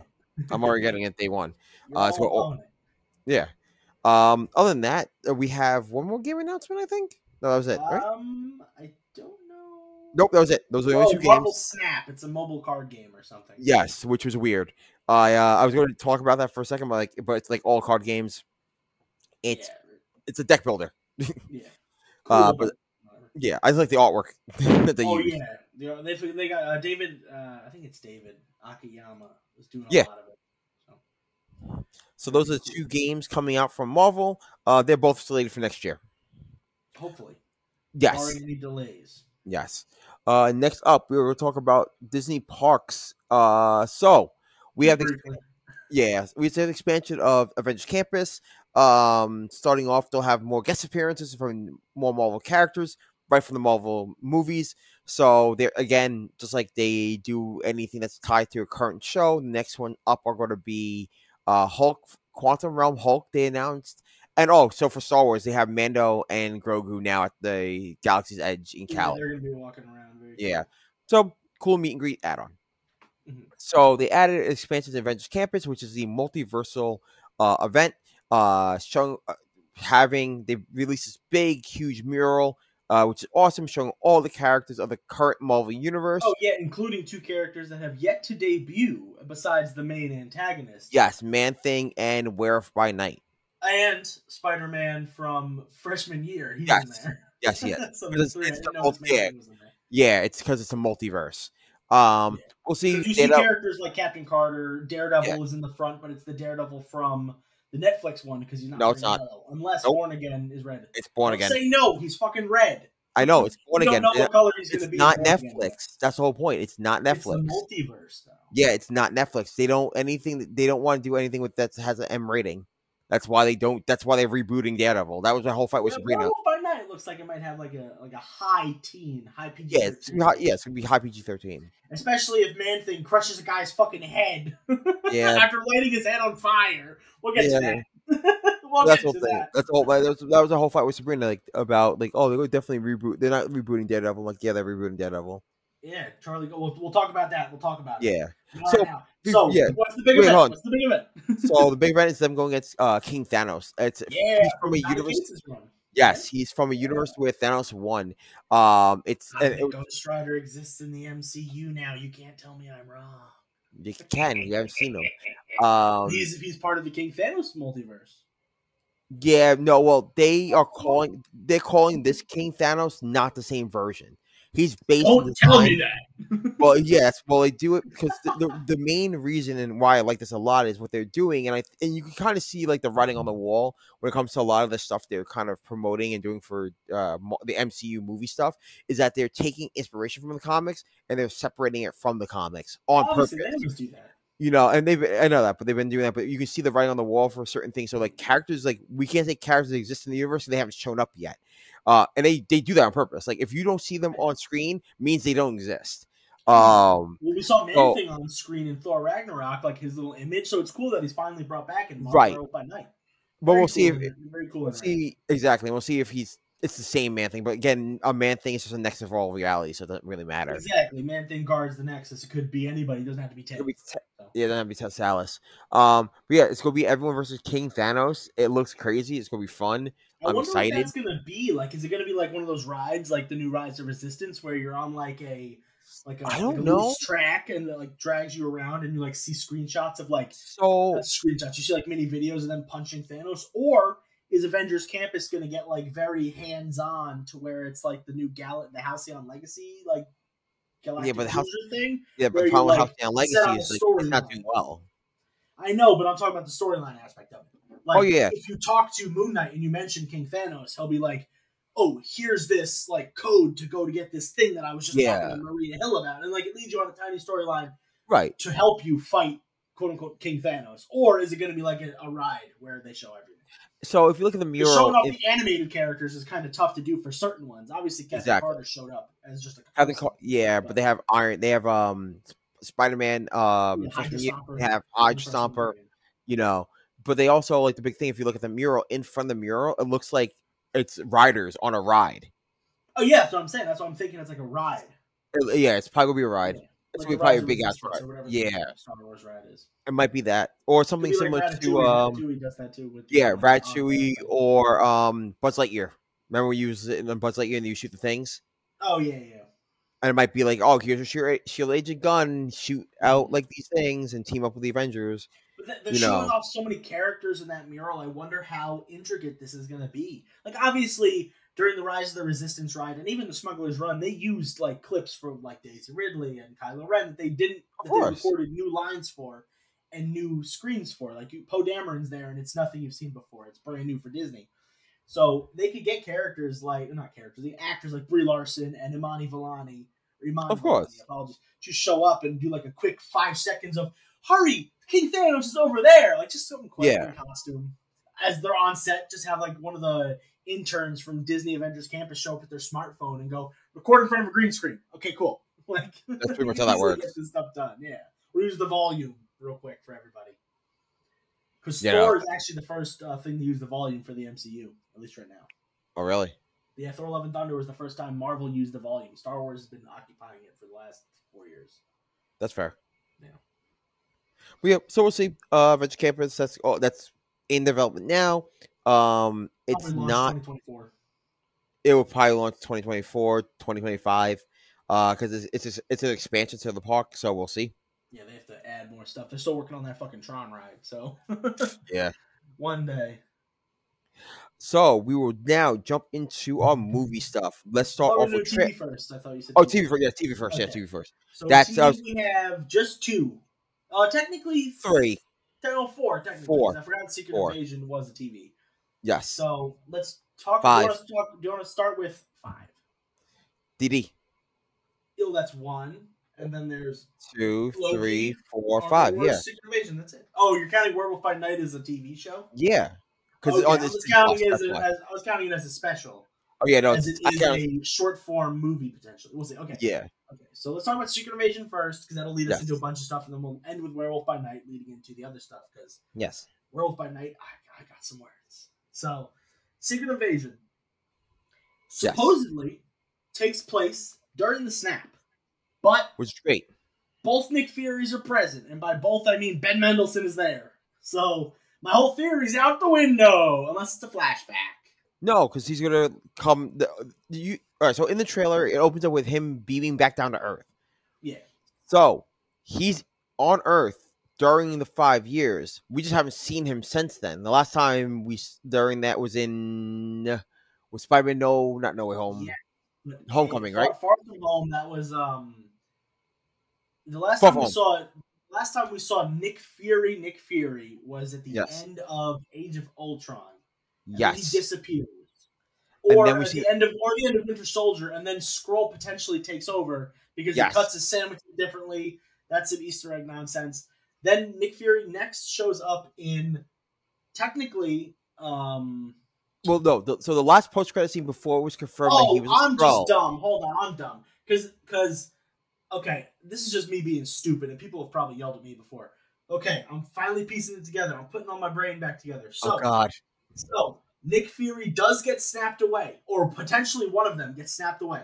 I'm already getting it day one. Uh, what- on. Yeah. Um. Other than that, uh, we have one more game announcement. I think. No, that was it. Right? Um, I. Nope, that was it. Those are the Oh, only two Marvel games. Snap. It's a mobile card game or something. Yes, which was weird. I uh, I was going to talk about that for a second, but like, but it's like all card games. It's yeah. it's a deck builder. yeah. Uh, but yeah, I just like the artwork that they oh use. yeah, they they they got uh, David. Uh, I think it's David Akiyama was doing a Yeah. lot of it. So. So those are the two games coming out from Marvel. Uh, they're both slated for next year. Hopefully, Yes, barring any delays. Yes. Uh, next up, we will talk about Disney parks. Uh, so we have the Yeah, we have expansion of Avengers Campus. Um, starting off, they'll have more guest appearances from more Marvel characters, right from the Marvel movies. So they're again, just like they do anything that's tied to a current show. The next one up are going to be uh Hulk, Quantum Realm Hulk. They announced, and oh, so for Star Wars, they have Mando and Grogu now at the Galaxy's Edge in Cali. Yeah, they're gonna be walking around. Very Yeah. So cool meet and greet add on. Mhm. So they added expansion to Avengers Campus, which is the multiversal uh, event, uh, showing uh, having they released this big, huge mural, uh, which is awesome, showing all the characters of the current Marvel universe. Oh yeah, including two characters that have yet to debut besides the main antagonist. Yes, Man Thing and Werewolf by Night. And Spider-Man from freshman year. He's in there. Yes, yes. so Because there's three. I it's the his yeah. main was in there. Yeah, it's because it's a multiverse. Um, Yeah. we'll see. Because you see characters like Captain Carter, Daredevil is in the front, but it's the Daredevil from the Netflix one because he's not. No, it's not. yellow, unless Nope. Born Again is red. it's born again. Say no. He's fucking red. I know it's born again. Don't know what color he's It's gonna be. in not Born Again. Netflix. That's the whole point. It's not It's Netflix. multiverse, though. Yeah, it's not Netflix. They don't anything. They don't want to do anything with that has an M rating. That's why they don't. That's why they're rebooting Daredevil. That was my whole fight with Yeah, Sabrina. By Night looks like it might have like a like a high teen, high PG. Yeah, it's gonna be high, yeah, it's gonna be high PG thirteen. Especially if Man Thing crushes a guy's fucking head Yeah, after lighting his head on fire. We'll get Yeah. to that. we'll that's get to that. That's whole. That was, that was the whole fight with Sabrina, like about like oh they would definitely reboot. They're not rebooting Daredevil. I'm like yeah, they're rebooting Daredevil. Yeah, Charlie. We'll, we'll talk about that. We'll talk about it. Yeah. So, right So, yeah. what's the big Wait, event? What's the big event? So the big event is them going against uh, King Thanos. It's Yeah, he's from a universe. Yes, he's from a universe where Thanos won. Um, it's I and it, Ghost Rider exists in the MCU now. You can't tell me I'm wrong. you can you haven't seen him. Um, he's he's part of the King Thanos multiverse. Yeah, no, well, they are calling they're calling this King Thanos not the same version. He's based the Don't tell time- me that. Well, yes, well, they do it because the, the, the main reason and why I like this a lot is what they're doing, and I and you can kind of see like the writing on the wall when it comes to a lot of the stuff they're kind of promoting and doing for uh, the MCU movie stuff is that they're taking inspiration from the comics and they're separating it from the comics on purpose Obviously, that. you know, and they've I know that, but they've been doing that. But you can see the writing on the wall for certain things. So like characters, like we can't say characters exist in the universe, and they haven't shown up yet. Uh, and they they do that on purpose. Like if you don't see them on screen, means they don't exist. Um, Well, we saw Man Oh. Thing on screen in Thor Ragnarok, like his little image. So it's cool that he's finally brought back in Right. By Night. but Very we'll see if very cool. we'll see exactly. We'll see if he's it's the same man thing. But again, a man thing is just a next of all reality, so it doesn't really matter. Exactly. Man Thing guards the Nexus. It could be anybody. It doesn't have to be It Ted. could be Te- So. yeah, then that'd be Ted Sallis. Um, but yeah, it's gonna be everyone versus King Thanos. It looks crazy. It's gonna be fun. I I'm wonder excited. what that's gonna be. Like, is it gonna be like one of those rides, like the new Rise of Resistance, where you're on like a like a, I don't like a know. loose track and it like drags you around and you like see screenshots of like So screenshots. You see like mini videos of them punching Thanos, or is Avengers Campus gonna get like very hands on to where it's like the new Gal the Halcyon Legacy like Galactic but Halc- Cruiser thing? yeah, but the problem with like, Down Legacy is like, it's not doing well. I know, but I'm talking about the storyline aspect of it. Like, Oh, yeah. if you talk to Moon Knight and you mention King Thanos, he'll be like, "Oh, here's this like code to go to get this thing that I was just Yeah. talking to Maria Hill about," and like it leads you on a tiny storyline Right. to help you fight quote unquote King Thanos, or is it going to be like a, a ride where they show everything? So if you look at the mural, Showing off it- the animated characters is kind of tough to do for certain ones. Obviously, Captain Exactly. Carter showed up as just a Captain Car- yeah, but they have Iron. They have um Spider Man. Um, Yeah, Hydra Stomper. they have the Stomper. You know, but they also like the big thing. If you look at the mural in front of the mural, it looks like it's riders on a ride. Oh yeah, that's what I'm saying. That's what I'm thinking. It's like a ride. Yeah, it's probably gonna be a ride. Yeah. It's Like gonna be probably a big ass ride. or whatever the Yeah, Star Wars ride is. it might be that or something like similar to um Ratatouille does that too. With yeah Ratatouille or um Buzz Lightyear. Remember we use it in Buzz Lightyear and you shoot the things. Oh yeah, yeah. and it might be like, oh, here's a shield, shield agent gun, shoot out like these things, and team up with the Avengers. They're You showing know. off so many characters in that mural. I wonder how intricate this is going to be. Like obviously during the Rise of the Resistance ride and even the Smuggler's Run, they used like clips from like Daisy Ridley and Kylo Ren that they didn't that they recorded new lines for and new screens for. Like Poe Dameron's there, and it's nothing you've seen before. It's brand new for Disney. So they could get characters like not characters, the actors like Brie Larson and Imani Vellani. or Iman Of course. Vellani, apologies. Just show up and do like a quick five seconds of hurry, King Thanos is over there. Like just something quick Yeah. in costume. As they're on set, just have like one of the interns from Disney Avengers Campus show up with their smartphone and go record in front of a green screen. Okay, cool. Like That's pretty much how that works. Get this stuff done. Yeah, we'll use the volume real quick for everybody. Because Yeah. Thor is actually the first uh, thing to use the volume for the MCU, at least right now. Oh, really? Yeah, Thor: Love and Thunder was the first time Marvel used the volume. Star Wars has been occupying it for the last four years. That's fair. Yeah. have so we'll see. Uh, Venture Campus. That's oh, that's in development now. Um, it's not. 2024. It will probably launch 2024, 2025. Uh, because it's it's just- it's an expansion to the park, so we'll see. Yeah, they have to add more stuff. They're still working on that fucking Tron ride, so Yeah. one day. So we will now jump into our movie stuff. Let's start Oh, off no, with TV tra- first. I thought you said. Oh, TV first. Yeah, TV first. Yeah, TV first. So That's- that was- we have just two. Uh, technically Three. No, four. Technically, Four. I forgot Secret Four. Invasion was a TV. Yes. So let's talk. Five. Do you, want to talk, you want to start with five? DD. Oh, that's one. And then there's Two, Loki, three, four, Armor five. Wars, Yeah. Secret Invasion. That's it. Oh, you're counting Werewolf by Night as a TV show? Yeah. Because Okay, on I was counting it as, a, as I was counting it as a special, Oh yeah, no. as It's, it I a short form movie potentially. We'll see. Okay. yeah. Okay. So let's talk about Secret Invasion first, because that'll lead us Yes. into a bunch of stuff, and then we'll end with Werewolf by Night, leading into the other stuff. Because Yes. Werewolf by Night, I, I got some words. So, Secret Invasion Yes. supposedly takes place during the snap, but Was great. both Nick Furies are present, and by both I mean Ben Mendelsohn is there. So my whole theory's out the window, unless it's a flashback. No, because he's gonna come. The, you all right? So in the trailer, it opens up with him beaming back down to Earth. Yeah. So he's on Earth during the five years. We just haven't seen him since then. The last time we during that was in was Spider-Man. No, not No Way Home. Yeah. Homecoming, far, right? Far from home. That was um. The last Far time we saw last time we saw Nick Fury, Nick Fury was at the Yes. end of Age of Ultron. Yes. he disappears. And Or then we at see- the end of or the end of Winter Soldier, and then Skrull potentially takes over because Yes. he cuts his sandwich differently. That's some Easter egg nonsense. Then Nick Fury next shows up in technically um Well, no. The, so the last post-credit scene before was confirmed that Oh, he was a I'm just dumb. Hold on, I'm dumb. Cause cause okay, this is just me being stupid, and people have probably yelled at me before. Okay, I'm finally piecing it together. I'm putting all my brain back together. So Oh God. So Nick Fury does get snapped away, or potentially one of them gets snapped away.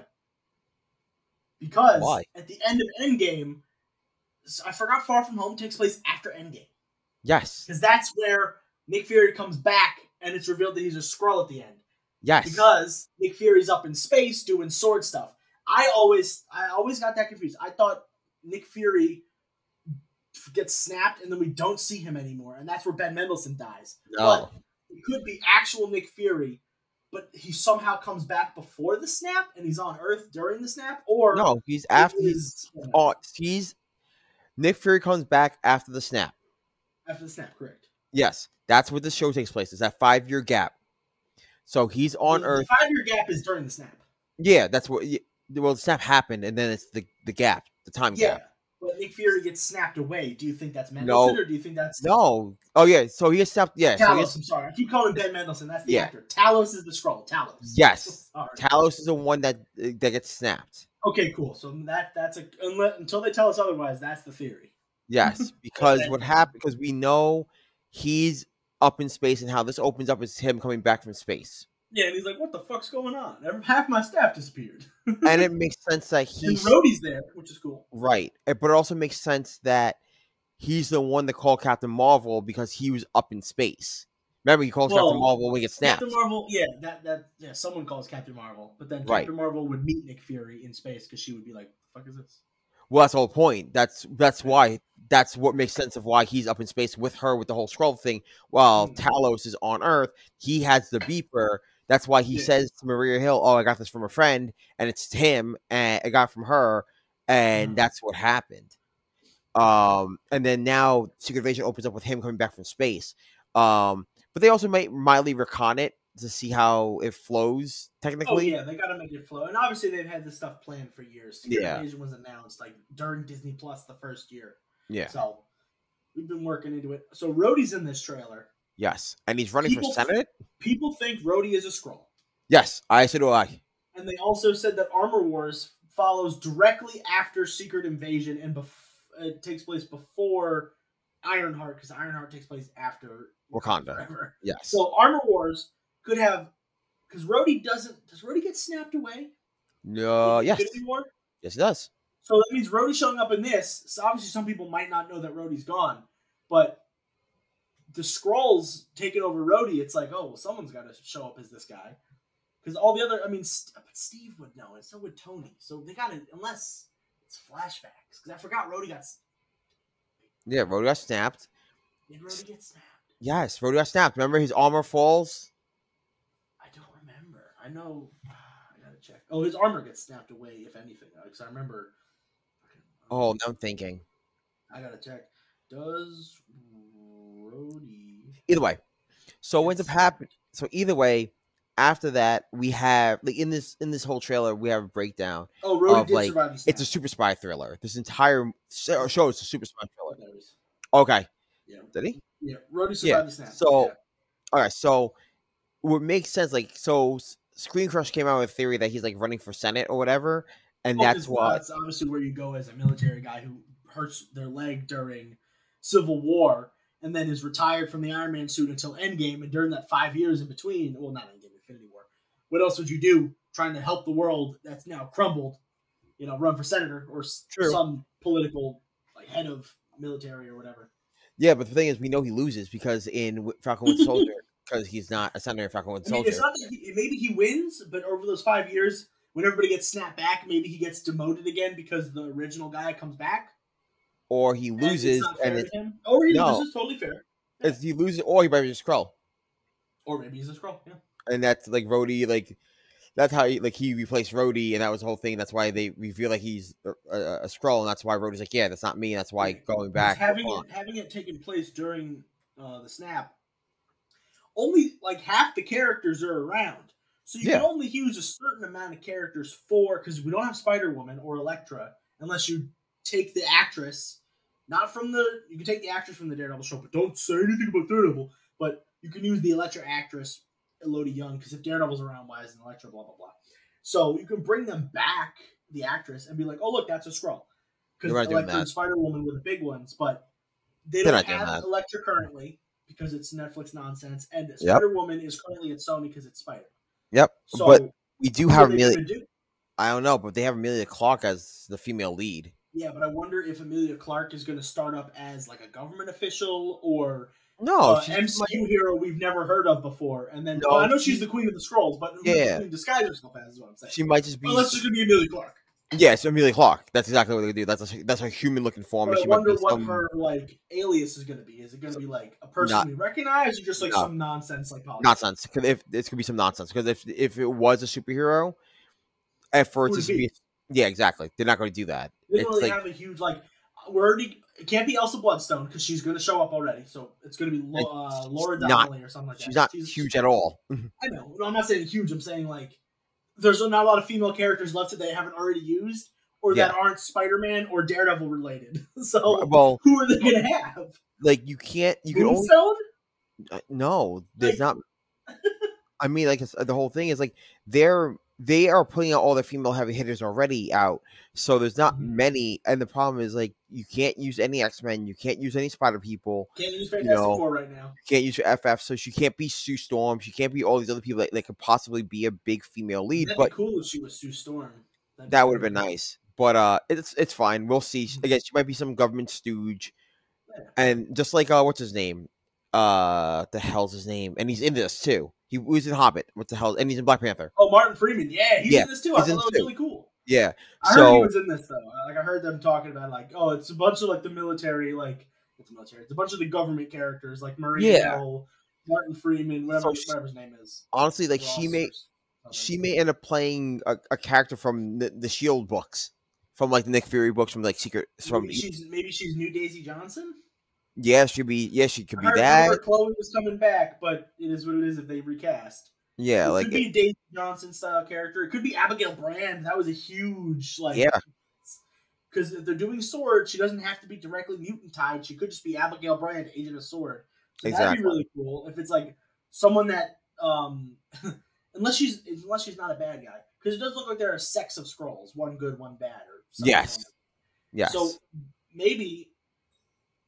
Because Why? at the end of Endgame, I forgot Far From Home takes place after Endgame. Yes. Because that's where Nick Fury comes back and it's revealed that he's a Skrull at the end. Yes. Because Nick Fury's up in space doing sword stuff. I always I always got that confused. I thought Nick Fury gets snapped and then we don't see him anymore, and that's where Ben Mendelsohn dies. no. It could be actual Nick Fury, but he somehow comes back before the snap and he's on Earth during the snap, or No. He's after. He's, is- oh, he's Nick Fury comes back after the snap. after the snap, correct? Yes, that's where the show takes place. Is that five year gap? So he's on the, Earth. The five year gap is during the snap. Yeah, that's what. Well, the snap happened, and then it's the the gap, the time Yeah, gap. But Nick Fury gets snapped away. Do you think that's Mendelsohn, No. or do you think that's No. Oh yeah. So he gets snapped. Yeah. So Talos? gets, I'm sorry, I keep calling him Ben Mendelsohn. That's the Yeah. actor. Talos is the Skrull. Talos. Yes. Right. Talos is the one that that gets snapped. Okay, cool. So that that's a unless, until they tell us otherwise, that's the theory. Yes, because Okay. what happened? Because we know he's up in space, and how this opens up is him coming back from space, Yeah, and he's like, "What the fuck's going on? Half my staff disappeared." and it makes sense that and he's Rhodey's there, which is cool. right, but it also makes sense that he's the one that called Captain Marvel because he was up in space. Remember, he calls Well, Captain Marvel when he gets snapped. Captain Marvel, yeah, that that yeah, someone calls Captain Marvel, but then Right. Captain Marvel would meet Nick Fury in space because she would be like, fuck is this?" Well, that's the whole point. That's that's why that's what makes sense of why he's up in space with her with the whole Skrull thing, while Mm. Talos is on Earth. He has the beeper. That's why he Yeah. says to Maria Hill, "Oh, I got this from a friend, and it's him, and I got it from her, and Mhm. that's what happened." Um, and then now Secret Invasion opens up with him coming back from space. Um, but they also might mildly recon it to see how it flows technically. Oh yeah, they got to make it flow, and obviously they've had this stuff planned for years. Secret Yeah. Invasion was announced like during Disney Plus the first year, yeah. so we've been working into it. So Rhodey's in this trailer. Yes, and he's running People- for senate. People think Rhodey is a Skrull. Yes, I so oh, do I. And they also said that Armor Wars follows directly after Secret Invasion and bef- it takes place before Ironheart because Ironheart takes place after Wakanda. Forever. Yes. So Armor Wars could have because Rhodey doesn't. Does Rhodey get snapped away? No, yes, Infinity War? yes, it does. So that means Rhodey showing up in this. So obviously, some people might not know that Rhodey's gone, but the Skrulls taking over Rhodey. It's like, oh, well, someone's got to show up as this guy. Because all the other, I mean, St- but Steve would know, and so would Tony. So they got to, unless it's flashbacks. Because I forgot Rhodey got. Yeah, Rhodey got snapped. Did Rhodey get snapped? Yes, Rhodey got snapped. Remember his armor falls. I don't remember. I know. I gotta check. Oh, his armor gets snapped away if anything. Uh, because I remember. Oh, now I'm thinking. I gotta check. Does? Either way, so what ends up happening? So either way, after that, we have like in this in this whole trailer, we have a breakdown. Oh, Rhodey Of, did like, survive the snap. It's a super spy thriller. This entire show uh, show is a super spy thriller. There it is. Okay, Yeah, did he? yeah. Rhodey survived Yeah, so- yeah. All right, so what makes sense? Like, so Screen Crush came out with a theory that he's like running for Senate or whatever, and Oh, that's why. That's obviously where you go as a military guy who hurts their leg during Civil War, and then is retired from the Iron Man suit until Endgame. And during that five years in between, well, not Endgame, Infinity War. What else would you do trying to help the world that's now crumbled? You know, run for senator or True. some political like head of military or whatever. Yeah, but the thing is, we know he loses because in Falcon Winter Soldier, because he's not a senator in Falcon Winter I mean, Soldier. it's not that he, maybe he wins, but over those five years, when everybody gets snapped back, maybe he gets demoted again because the original guy comes back. Or he and loses, it's and it's, him. Or he No. loses, totally fair. it's he loses, or he might be a Skrull, Or maybe he's a Skrull. Yeah. and that's like Rhodey, like that's how he like he replaced Rhodey, and that was the whole thing. That's why they we feel like he's a, a, a Skrull, and that's why Rhodey's like, yeah, that's not me. That's why Yeah. going back. having on. it having it taken place during uh, the snap, only like half the characters are around. So you can only use a certain amount of characters for because we don't have Spider Woman or Elektra unless you take the actress, not from the you can take the actress from the Daredevil show, but don't say anything about Daredevil. But you can use the Elektra actress, Elodie Yung, because if Daredevil's around, why isn't Elektra? Blah blah blah. So you can bring them back, the actress, and be like, oh look, that's a Skrull. Because doing Elektra and. Spider Woman were the big ones, but they They're don't not have that. Elektra currently because it's Netflix nonsense, and this Spider Woman is currently at Sony because it's Spider. Yep, So but we do have Emilia. do? I don't know, but they have Emilia Clarke as the female lead. Yeah, but I wonder if Emilia Clarke is going to start up as like a government official or No, uh, she's MCU hero we've never heard of before. And then No, well, I know she- she's the queen of the Skrulls, but Yeah. disguise herself as is what I'm saying. she might just be. Unless it's going to be Emilia Clarke. Yes, Emilia Clarke. That's exactly what they do. That's a, that's a human looking form. But I she might wonder what some- her like alias is going to be. Is it going to be like a person Not- we recognize, or just like No. some nonsense like politics? nonsense. 'Cause if it's gonna be some nonsense, because if if it was a superhero, at first it's it be? be yeah, exactly. They're not going to do that. It's don't really like have a huge like. We're already. It can't be Elsa Bloodstone because she's going to show up already. So it's going to be uh, Laura Donnelly or something like that. she's not huge at all. I know. No, I'm not saying huge. I'm saying like there's not a lot of female characters left that they haven't already used or that aren't Spider-Man or Daredevil related. so well, who are they going to have? like you can't. You can only uh, no. There's Like- not. I mean, like the whole thing is like they're they are putting out all the female heavy hitters already out, so there's not Mhm. many. And the problem is like you can't use any X Men, you can't use any Spider People, Can't use Fantastic know, Four right now. you can't use your FF, so she can't be Sue Storm, she can't be all these other people that, that could possibly be a big female lead. That'd But be cool if she was Sue Storm. That'd that would have been nice. But uh, it's it's fine. We'll see. Mhm. Again, she might be some government stooge, Yeah. and just like uh, what's his name? Uh, the hell's his name? And he's in this too. He was in Hobbit. What the hell? And he's in Black Panther. Oh, Martin Freeman. Yeah, he's Yeah, in this too. I thought that was too. really cool. Yeah. I heard he was in this though. Like I heard them talking about like, oh, it's a bunch of like the military, like it's a military. It's a bunch of the government characters, like Marie Yeah. Hill, Martin Freeman, whatever, So she- whatever his name is. honestly, like she may she may end up playing a, a character from the, the Shield books, from like the Nick Fury books, from like Secret. From maybe she's maybe she's new Daisy Johnson. Yeah, she be yeah, she could be that. Chloe was coming back, but it is what it is if they recast. Yeah, it like could be a Daisy Johnson style character. It could be Abigail Brand. That was a huge like Yeah. Because if they're doing sword, she doesn't have to be directly mutant tied. She could just be Abigail Brand, Agent of Sword. So that'd be really cool if it's like someone that um unless she's unless she's not a bad guy. Because it does look like there are sects of Skrulls, one good, one bad, or something. Yes. yes, So maybe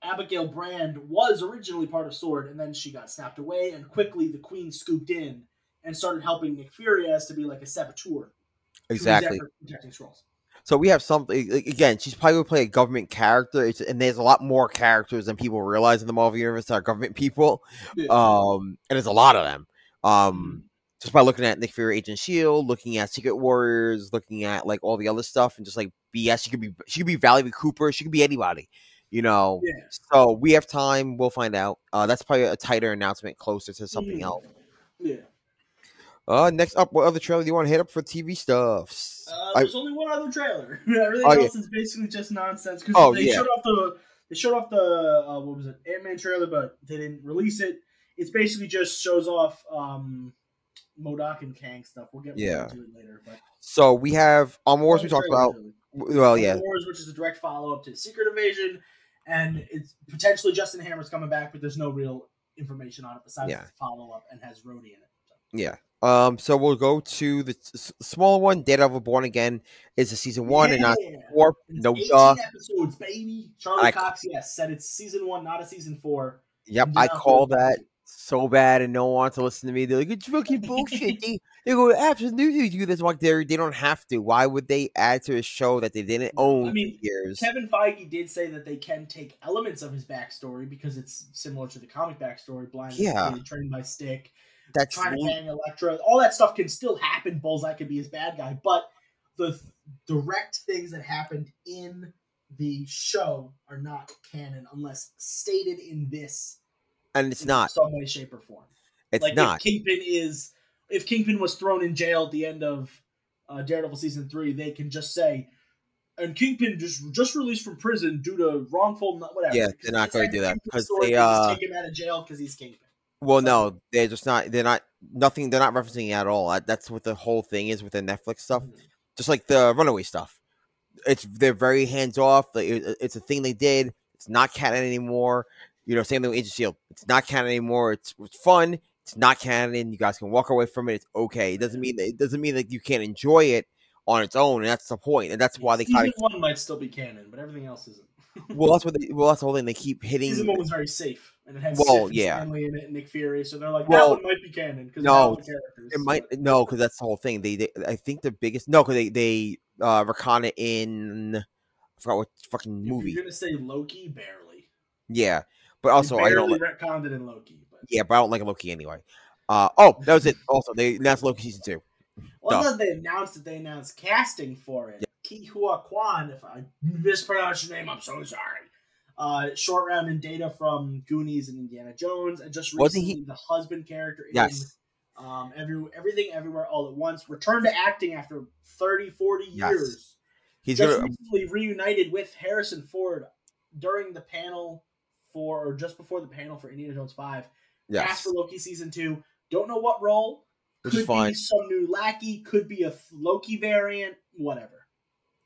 Abigail Brand was originally part of Sword, and then she got snapped away, and quickly the Queen scooped in and started helping Nick Fury as to be like a saboteur. exactly. protecting. So we have something like, again. She's probably gonna play a government character, it's, and there's a lot more characters than people realize in the Marvel universe that are government people. Um, and there's a lot of them. Um, just by looking at Nick Fury, Agent Shield, looking at Secret Warriors, looking at like all the other stuff, and just like BS. She could be she could be Valerie Cooper. She could be anybody. You know. Yeah. So we have time. We'll find out. Uh, that's probably a tighter announcement closer to something Mhm. else. Yeah. Uh, next up, what other trailer do you want to hit up for TV stuff? Uh, I- there's only one other trailer. Everything Oh, yeah. else is basically just nonsense. Because Oh, they yeah. showed off the they showed off the uh, what was it Ant Man trailer, but they didn't release it. It's basically just shows off um, MODOK and Kang stuff. We'll get Yeah. more into it later. But so we have on Wars. We talked about. really. Well, yeah, Wars, which is a direct follow up to Secret Invasion, and it's potentially Justin Hammer's coming back, but there's no real information on it besides Yeah. follow up and has Rhodey in it. So. yeah. Um, so we'll go to the s- smaller one. Daredevil Born Again is a season one and not four. No 18 duh. episodes, baby. Charlie I- Cox, yes, said it's season one, not a season four. Yep, I call that so bad, and no one wants to listen to me. They're like, "It's fucking bullshit." they go, "Absolutely, do this." Like they they don't have to. Why would they add to a show that they didn't own I mean, for years? Kevin Feige did say that they can take elements of his backstory because it's similar to the comic backstory. Blind, Yeah. trained by Stick, That's trying to bang Elektra. All that stuff can still happen. Bullseye could be his bad guy, but the th- direct things that happened in the show are not canon unless stated in this. and it's in not. some way, shape, or form. It's like not. if Kingpin is if Kingpin was thrown in jail at the end of uh, Daredevil season three, they can just say, and Kingpin just just released from prison due to wrongful whatever. Yeah, they're not gonna do that, Kingpin's 'cause story, they, uh, take him out of jail because he's Kingpin. Well, no, they're just not. They're not. Nothing. They're not referencing at all. That's what the whole thing is with the Netflix stuff. Mhm. Just like the Runaway stuff. It's they're very hands off. Like, it- it's a thing they did. It's not canon anymore. You know, same thing with Agent Shield. It's not canon anymore. It's, it's fun. It's not canon. You guys can walk away from it. It's okay. It doesn't mean it doesn't mean that you can't enjoy it on its own, and that's the point. And that's why they season kind of one might still be canon, but everything else isn't. well, that's what they, well, that's the whole thing. They keep hitting. Season one was very safe, and it had Well, yeah. Stanley in it, Nick Fury, so they're like Well, that one might be canon because no, characters. It might but- no, because that's the whole thing. They, they I think the biggest no, because they they uh recon it in I forgot what fucking If movie. You're gonna say Loki barely. Yeah, but also I don't. retconned it in Loki, yeah, but I don't like Loki anyway. Uh, oh, that was it. Also, they announced Loki season two. Well, so. they announced that they announced casting for it. Yeah. Ke Huy Quan, if I mispronounce your name, I'm so sorry. Uh, short round and data from Goonies and Indiana Jones, and just recently he... the husband character yes. in um, every, Everything Everywhere All at Once. Returned to acting after 30, 40 yes. years. He's just gonna... Um, recently reunited with Harrison Ford during the panel for, or just before the panel for Indiana Jones 5 Yes, for Loki season two. Don't know what role. which could is fine. be some new lackey. Could be a Loki variant. Whatever.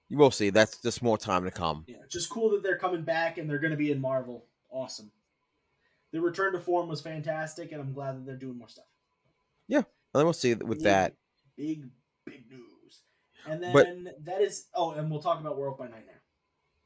You will see. That's just more time to come. Yeah, just cool that they're coming back and they're going to be in Marvel. Awesome. The return to form was fantastic, and I'm glad that they're doing more stuff. Yeah, and then we'll see with Big, that. big, big news. And then But- that is. Oh, and we'll talk about Werewolf by Night now.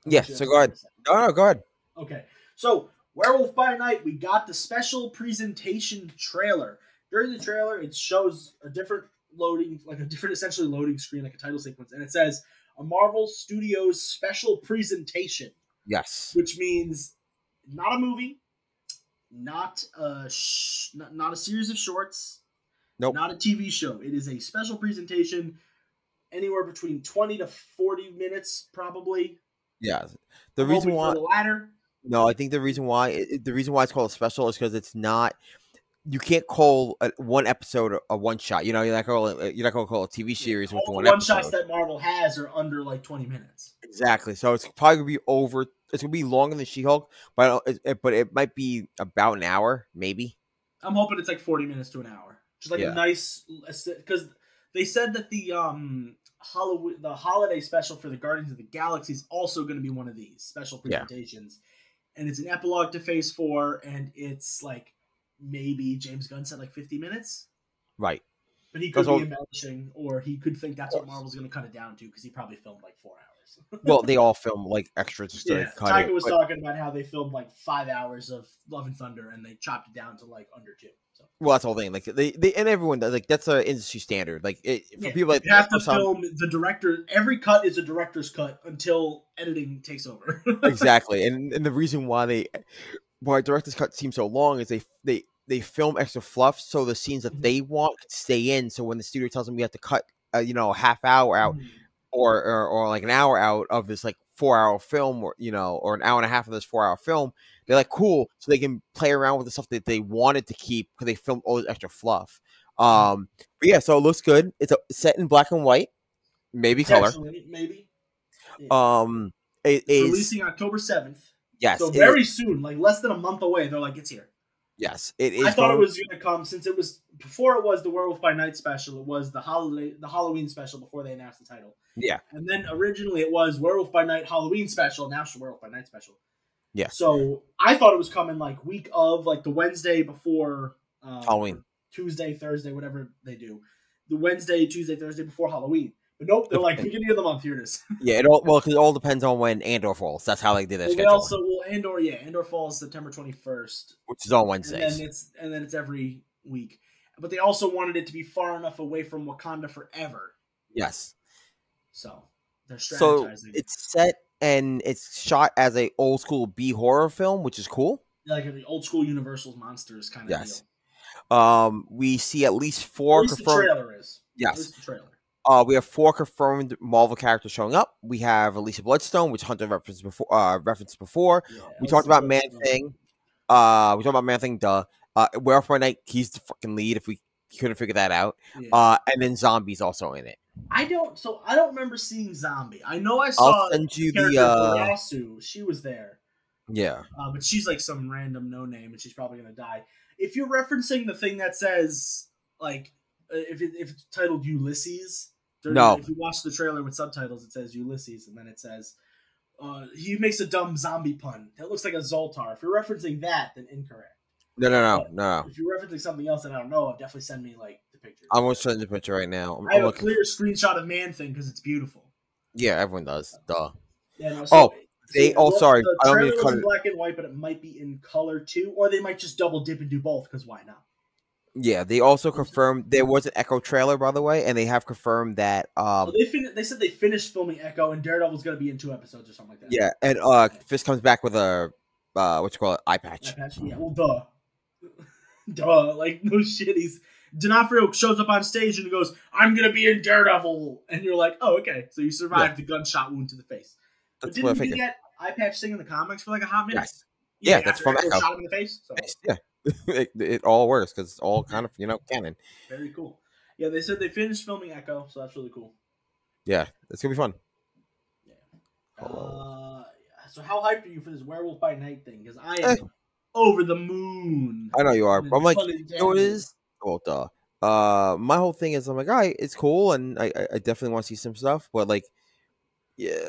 Yeah, so go ahead. No, no, go ahead. Okay, so Werewolf by Night, we got the special presentation trailer. During the trailer, it shows a different loading, like a different essentially loading screen, like a title sequence, and it says a Marvel Studios special presentation, Yes. which means not a movie, not a sh- not, not a series of shorts, Nope. not a TV show. It is a special presentation, anywhere between twenty to forty minutes, probably. Yeah. The I'm reason why the latter. No, I think the reason why it, the reason why it's called a special is because it's not. You can't call a, one episode a, a one shot. You know, you're not going you're not going to call a TV series with All one one episode. shots that Marvel has are under like 20 minutes. exactly. So it's probably gonna be over. It's gonna be longer than She Hulk, but it, it- but it might be about an hour, maybe. I'm hoping it's like 40 minutes to an hour. Just like Yeah. a nice because they said that the um Halloween the holiday special for the Guardians of the Galaxy is also going to be one of these special Yeah. And it's an epilogue to Phase 4 and it's like maybe James Gunn said like 50 minutes. Right. But he could That's all- be embellishing, or he could think that's what Marvel's going to cut it down to because he probably filmed like four hours. Well, they all film like extras just to Yeah, it. was talking about how they filmed like five hours of Love and Thunder and they chopped it down to like under two. So well, that's the whole thing. Like they, they and everyone does. Like that's a industry standard. Like it, for Yeah, people like you have to first time- film the director. Every cut is a director's cut until editing takes over. exactly and, and the reason why they why director's cut seems so long is they they they film extra fluff so the scenes that Mhm. they want stay in so when the studio tells them we have to cut uh, you know a half hour out Mm. or, or or like an hour out of this like four hour film or you know or an hour and a half of this four hour film they're like cool so they can play around with the stuff that they wanted to keep because they filmed all this extra fluff Um, but yeah, so it looks good. It's a, set in black and white, maybe color. Maybe. Um, it It's is releasing October seventh, yes, so very soon, like less than a month away. They're like, it's here. Yes, it is. I thought it was going to come since it was before it was the Werewolf by Night special. It was the holiday, the Halloween special before they announced the title. Yeah. and then originally it was Werewolf by Night Halloween special. Now it's Werewolf by Night special. Yeah. So I thought it was coming like week of like the Wednesday before um, Halloween. Tuesday, Thursday, whatever they do. The Wednesday, Tuesday, Thursday before Halloween. Nope, they're like beginning of the month. Here it is. Yeah, it all well, 'cause it all depends on when Andor falls. That's how they did their And they also well, Andor, yeah, Andor falls September twenty first. which is on and Wednesdays. then it's and then it's every week. But they also wanted it to be far enough away from Wakanda forever. Yes. So they're So strategizing. it's set and it's shot as a old school B horror film, which is cool. like the old school Universal's monsters kind of Yes. deal. Um, we see at least At four least the trailer is. At Yes. least the trailer. Uh, we have four confirmed Marvel characters showing up. We have Alicia Bloodstone, which Hunter referenced before. Uh, referenced before. Yeah, We talked about Man Thing. Uh, we talked about Man Thing. Duh. Uh, Werewolf by Night. He's the fucking lead. If we couldn't figure that out. Yeah. Uh, and then Zombies also in it. I don't. So I don't remember seeing Zombie. I know I I'll saw send you the. Uh. She was there, yeah. uh, but she's like some random no name, and she's probably gonna die. If you're referencing the thing that says like if it, if it's titled Ulysses, there- No. If you watch the trailer with subtitles, it says Ulysses, and then it says. Uh, he makes a dumb zombie pun. That looks like a Zoltar. If you're referencing that, then incorrect. No, no, no, no. If you're referencing something else that I don't know, definitely send me like the picture. I'm gonna send you the picture right now. I'm, I have I'm a looking. clear screenshot of Man Thing because it's beautiful. Yeah, everyone does. Duh. Yeah, no, Oh, they- oh, sorry, The I don't mean to cut it. black and white, but it might be in color too, or they might just double dip and do both because why not? Yeah, they also confirmed there was an Echo trailer, by the way, and they have confirmed that. Um, Well, they fin- They said they finished filming Echo, and Daredevil's going to be in two episodes or something like that. yeah, and uh, Fisk comes back with a uh, what you call it, eye patch. Eye patch? Yeah. Well, duh, duh. Like no shit. He's D'Onofrio shows up on stage and he goes, "I'm going to be in Daredevil," and you're like, "Oh, okay." So you survived the gunshot wound to the face. But That's what I didn't he get eye patch thing in the comics for like a hot minute? Yes, Yeah, that's from Echo shot him in the face. So. yeah, it, it all works because it's all kind of you know canon. Very cool. Yeah, they said they finished filming Echo, so that's really cool. Yeah, it's gonna be fun. Yeah. Uh, so how hyped are you for this Werewolf by Night thing? Because I am Eh. over the moon. I know you are. but I'm like, you know it is? Well, duh. Uh, my whole thing is I'm like, all right, it's cool, and I, I definitely want to see some stuff, but like, yeah,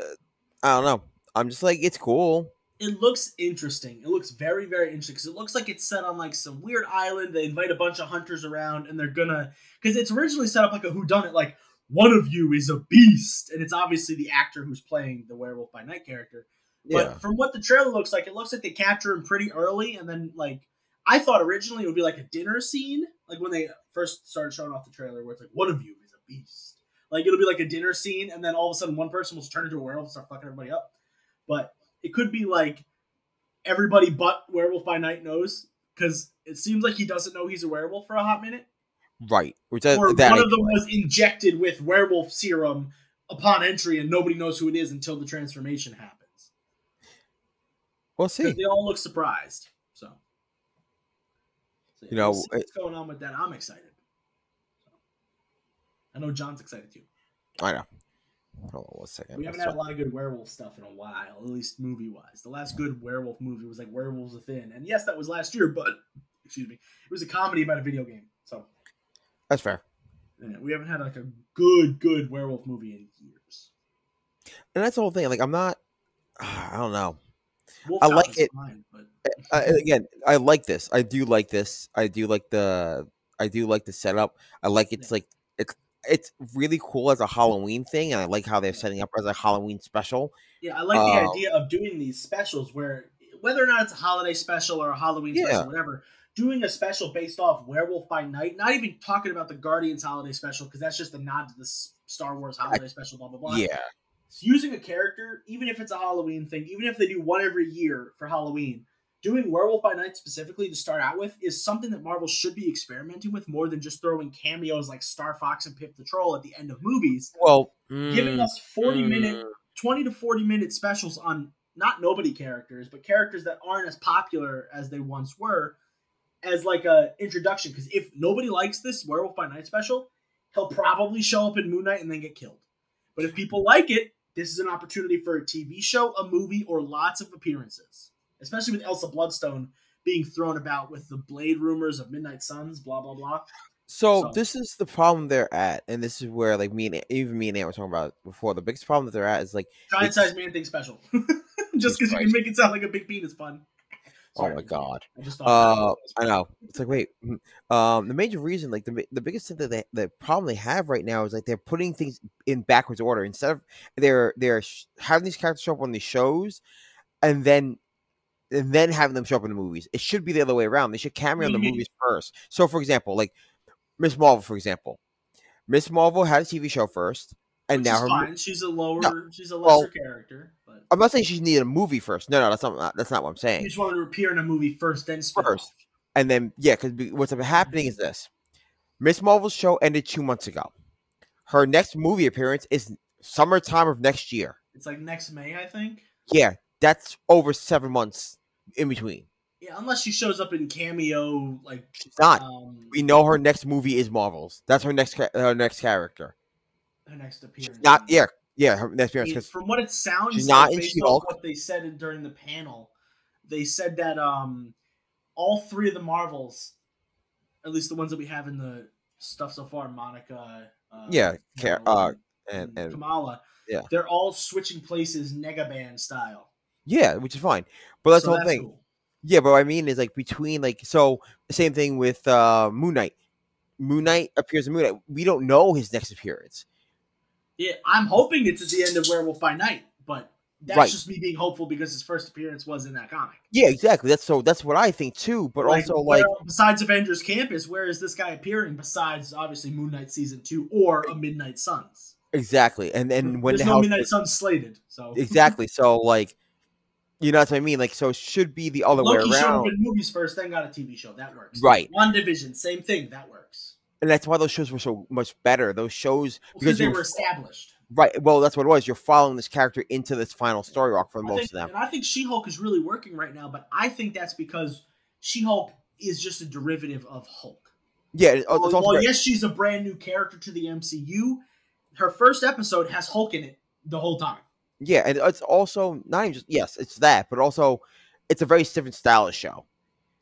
I don't know. I'm just like, it's cool. It looks interesting. It looks very, very interesting because it looks like it's set on like some weird island. They invite a bunch of hunters around, and they're gonna because it's originally set up like a whodunit, like one of you is a beast, and it's obviously the actor who's playing the Werewolf by Night character. Yeah, But from what the trailer looks like, it looks like they capture him pretty early, and then like I thought originally it would be like a dinner scene, like when they first started showing off the trailer, where it's like one of you is a beast. Like it'll be like a dinner scene, and then all of a sudden one person will turn into a werewolf and start fucking everybody up. But it could be like everybody but Werewolf by Night knows, because it seems like he doesn't know he's a werewolf for a hot minute, right. Which that, or that one of them was injected with werewolf serum upon entry, and nobody knows who it is until the transformation happens. we'll see. they all look surprised. So, So, You know, we'll what's going on with that. I'm excited. I know John's excited too. I know. Hold on one second. We haven't had a lot of good werewolf stuff in a while, at least movie wise. The last good werewolf movie was like Werewolves Within, and yes, that was last year, but excuse me, it was a comedy about a video game. So That's fair. we haven't had like a good, good werewolf movie in years. And that's the whole thing. Like, I'm not. I don't know. Wolf I like it. fine, but I, again, I like this. I do like this. I do like the. I do like the setup. I like it's Yeah. like it's really cool as a Halloween thing, and I like how they're setting up as a Halloween special. Yeah, I like the Uh, idea of doing these specials where whether or not it's a holiday special or a Halloween Yeah. special, whatever, doing a special based off Werewolf by Night, not even talking about the Guardians holiday special because that's just a nod to the Star Wars holiday special, blah blah blah. Yeah, using a character, even if it's a Halloween thing, even if they do one every year for Halloween, doing Werewolf by Night specifically to start out with is something that Marvel should be experimenting with more than just throwing cameos like Star Fox and Pip the Troll at the end of movies, well, giving mm, us 40 minute mm, 20 to 40 minute specials on not nobody characters, but characters that aren't as popular as they once were. as like a introduction because if nobody likes this Werewolf by Night special, he'll probably show up in Moon Knight and then get killed. But if people like it, this is an opportunity for a TV show, a movie, or lots of appearances. Especially with Elsa Bloodstone being thrown about with the Blade rumors of Midnight Suns, blah blah blah. So, So- this is the problem they're at, and this is where like me and even me and Ant were talking about before. The biggest problem that they're at is like, Giant sized man thing special. Just because you can make it sound like a big penis pun. oh my god. I just Uh, I know. It's like wait, mm, um, the major reason, like the the biggest thing that they, the problem they have right now is like they're putting things in backwards order instead of they're they're sh- having these characters show up on these shows, and then and then having them show up in the movies. It should be the other way around. They should cameo in the mean? movies first. So, for example, like Miss Marvel, for example, Miss Marvel had a TV show first, and Which now her. fine. She's a lower, she's a lesser Well, character, but I'm not saying she needed a movie first. No, no, that's not that's not what I'm you saying. just wanted to appear in a movie first, then spin First. off. And then yeah, because what's been happening is this: Miss Marvel's show ended two months ago. Her next movie appearance is summertime of next year. It's like next May, I think. Yeah, that's over seven months in between. Yeah, unless she shows up in cameo, like She's not. um, We know her next movie is Marvel's. That's her next her next character. her next appearance. Not yeah, yeah, her next appearance. It- from what it sounds, she's not like, in She-Hulk. what they said during the panel, they said that um, all three of the Marvels, at least the ones that we have in the stuff so far, Monica, uh, Yeah, Ca- Kamala, uh, and and Kamala, yeah. they're all switching places, Nega-Band style. Yeah, which is fine. But that's So the whole thing. cool. Yeah, but what I mean is like between like so same thing with uh Moon Knight. Moon Knight appears in Moon Knight. We don't know his next appearance. Yeah, I'm hoping it's at the end of Werewolf by Night, but that's Right. just me being hopeful because his first appearance was in that comic. Yeah, exactly. That's so that's what I think too. But also like besides Avengers Campus, where is this guy appearing besides obviously Moon Knight season two or a Midnight Suns? exactly. And then when There's the no house Midnight Suns slated, so exactly. So like you know what I mean? Like so it should be the other Loki way showed up around. in movies first, then got a TV show. That works. Right. WandaVision, same thing. That works And that's why those shows were so much better. Those shows because they were established. right. Well, that's what it was. You're following this character into this final story arc for most think, of them. and I think She-Hulk is really working right now, but I think that's because She-Hulk is just a derivative of Hulk. Yeah, oh, it's Well, well, yes, she's a brand new character to the MCU. Her first episode has Hulk in it the whole time. Yeah, and it's also not even just yes, it's that, but also it's a very different style of show.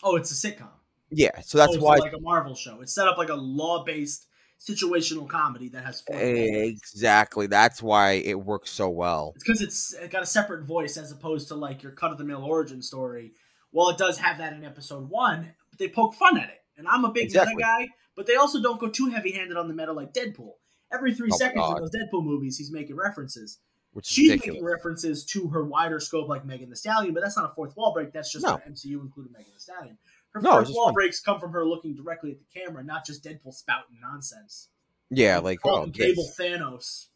Oh, it's a sitcom. Yeah, so that's oh, to why like a Marvel show. It's set up like a law-based situational comedy that has four. exactly that's why it works so well. It's because it's it got a separate voice as opposed to like your cut of the mill origin story. Well, it does have that in episode one, but they poke fun at it, and I'm a big Exactly. meta guy. But they also don't go too heavy-handed on the meta like Deadpool. Every three Oh, seconds God. in those Deadpool movies, he's making references. Which She's making references to her wider scope, like Megan Thee Stallion, but that's not a fourth wall break. That's just No. MCU including Megan Thee Stallion. Her No, fourth wall fun. breaks come from her looking directly at the camera, not just Deadpool spouting nonsense. yeah, like oh, Cable this. Thanos.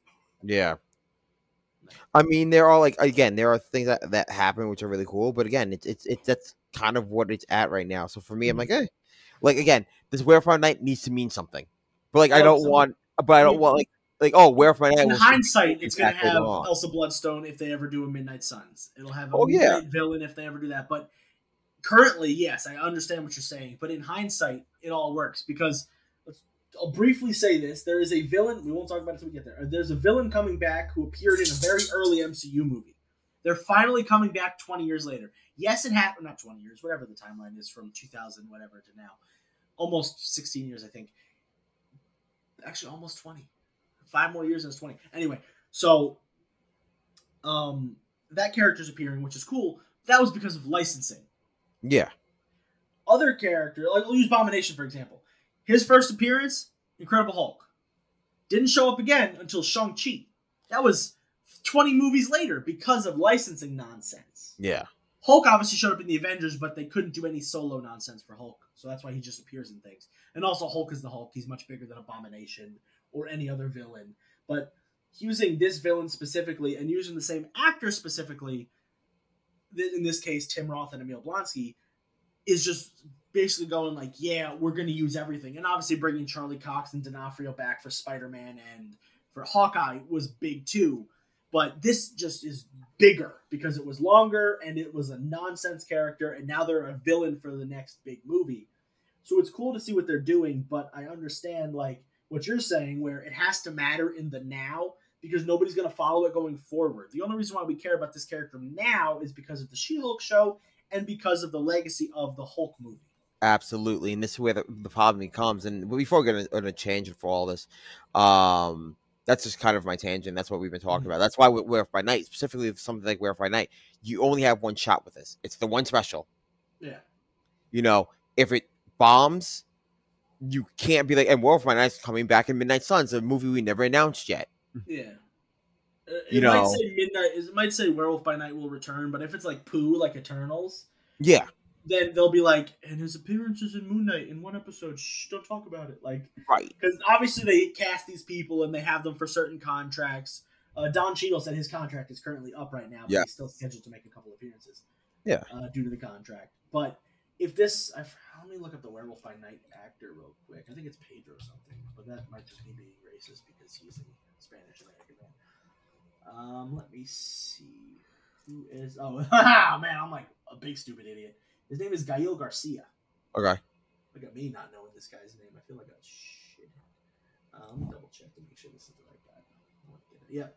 yeah. I mean, there are like again, there are things that that happen which are really cool, but again, it's it's it's that's kind of what it's at right now. So for me, I'm like, eh. like again, this Werewolf Night needs to mean something, but like I don't want, but I don't want like like oh, Werewolf Night. In hindsight, it's going to have. Elsa Bloodstone if they ever do a Midnight Suns. It'll have a Oh, yeah. Villain if they ever do that. But currently, yes, I understand what you're saying. But in hindsight, it all works because I'll briefly say this: there is a villain. We won't talk about it until we get there. Uh, there's a villain coming back who appeared in a very early MCU movie. They're finally coming back 20 years later. Yes, it happened. Not 20 years, whatever the timeline is from 2000, whatever to now, almost 16 years, I think. Actually, almost 20 five more years and it's 20 anyway so um that character's appearing which is cool. That was because of licensing. Yeah, other character like we'll use abomination for example. His first appearance incredible hulk. Didn't show up again until shang-chi. That was 20 movies later because of licensing nonsense. Yeah, hulk obviously showed up in the avengers but they couldn't do any solo nonsense for hulk so that's why he just appears in things. And also hulk is the hulk. He's much bigger than abomination or any other villain. But using this villain specifically and using the same actor specifically, in this case Tim Roth and Emil Blonsky, is just basically going like, yeah, we're going to use everything. And obviously bringing Charlie Cox and D'Onofrio back for Spider-Man and for Hawkeye was big too. But this just is bigger because it was longer and it was a nonsense character, and now they're a villain for the next big movie. So it's cool to see what they're doing, but I understand like what you're saying, where it has to matter in the now because nobody's going to follow it going forward. The only reason why we care about this character now is because of the She-Hulk show and because of the legacy of the Hulk movie. Absolutely, and this is where the, the problem comes. And before we're gonna, gonna change it for all this, um, that's just kind of my tangent. That's what we've been talking Mhm. about. That's why with Werewolf by Night, specifically something like Werewolf by Night, you only have one shot with this. It's the one special. Yeah. You know, if it bombs, you can't be like, and Werewolf by Night's coming back in Midnight Suns, a movie we never announced yet. Yeah. Uh, You It might know- say midnight. It might say Werewolf by Night will return, but if it's like Pooh, like Eternals, Yeah, then they'll be like, and his appearances in Moon Knight in one episode. Shh, don't talk about it. Like, right. because obviously they cast these people and they have them for certain contracts. Uh, Don Cheadle said his contract is currently up right now, but Yeah. he's still scheduled to make a couple appearances. Yeah. Uh, due to the contract. But if this, I, let me look up the Werewolf by Night actor real quick. I think it's Pedro something, but that might just be being racist because he's a Spanish American man. Um, let me see. Who is? Oh, man, I'm like a big stupid idiot. His name is Gael Garcia. Okay. Look at me not knowing this guy's name. I feel like a shit. Me double check to make sure this is the right guy. I wanna get it. Yep.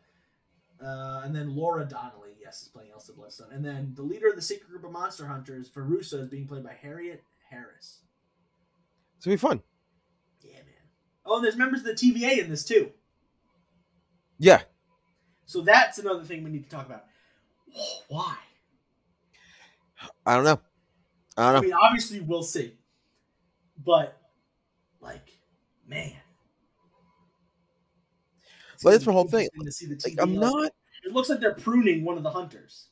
Uh, and then Laura Donnelly, yes, is playing Elsa Bloodstone. And then the leader of the secret group of monster hunters, Verussa, is being played by Harriet Harris. It's gonna be fun. Yeah, man. Oh, and there's members of the TVA in this too. Yeah. So that's another thing we need to talk about. Why? I don't know. I I don't know. mean, obviously we'll see, but like, man. It's Well, that's gonna whole thing. interesting To see the Like, I'm not. It looks like they're pruning one of the hunters.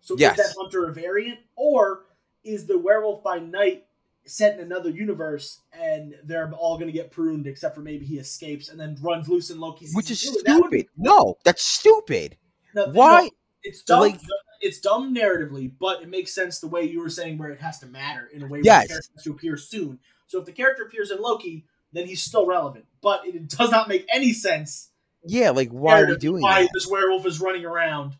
So Yes. is that hunter a variant, or is the werewolf by night set in another universe and they're all going to get pruned except for maybe he escapes and then runs loose in Loki's Which is two? That stupid. No, that's stupid. No, no, Why? it's dumb. Like- it's dumb narratively, but it makes sense the way you were saying, where it has to matter in a way where Yes. the character has to appear soon. So if the character appears in Loki, then he's still relevant. But it does not make any sense. Yeah, like why are we doing why that? this werewolf is running around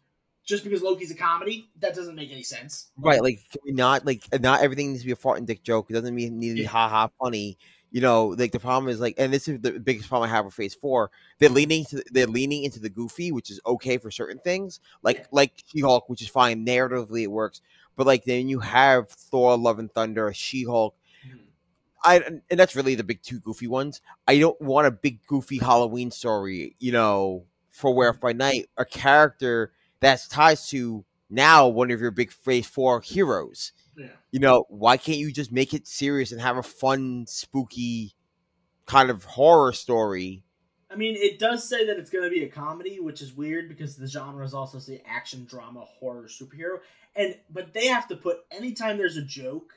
just because Loki's a comedy? That doesn't make any sense. Right, like can we not like not everything needs to be a fart and dick joke. It doesn't mean it need to be Yeah. ha ha funny. You know, like the problem is like, and this is the biggest problem I have with Phase Four. They're leaning to they're leaning into the goofy, which is okay for certain things, like Yeah. like She Hulk, which is fine narratively it works. But like then you have Thor, Love and Thunder, She Hulk. I and that's really the big two goofy ones. I don't want a big goofy Halloween story, you know, for Werewolf by mm-hmm. Night, a character that's ties to now one of your big Phase Four heroes. Yeah. You know, why can't you just make it serious and have a fun, spooky kind of horror story? I mean, it does say that it's going to be a comedy, which is weird because the genre is also say action, drama, horror, superhero, and but they have to put anytime there's a joke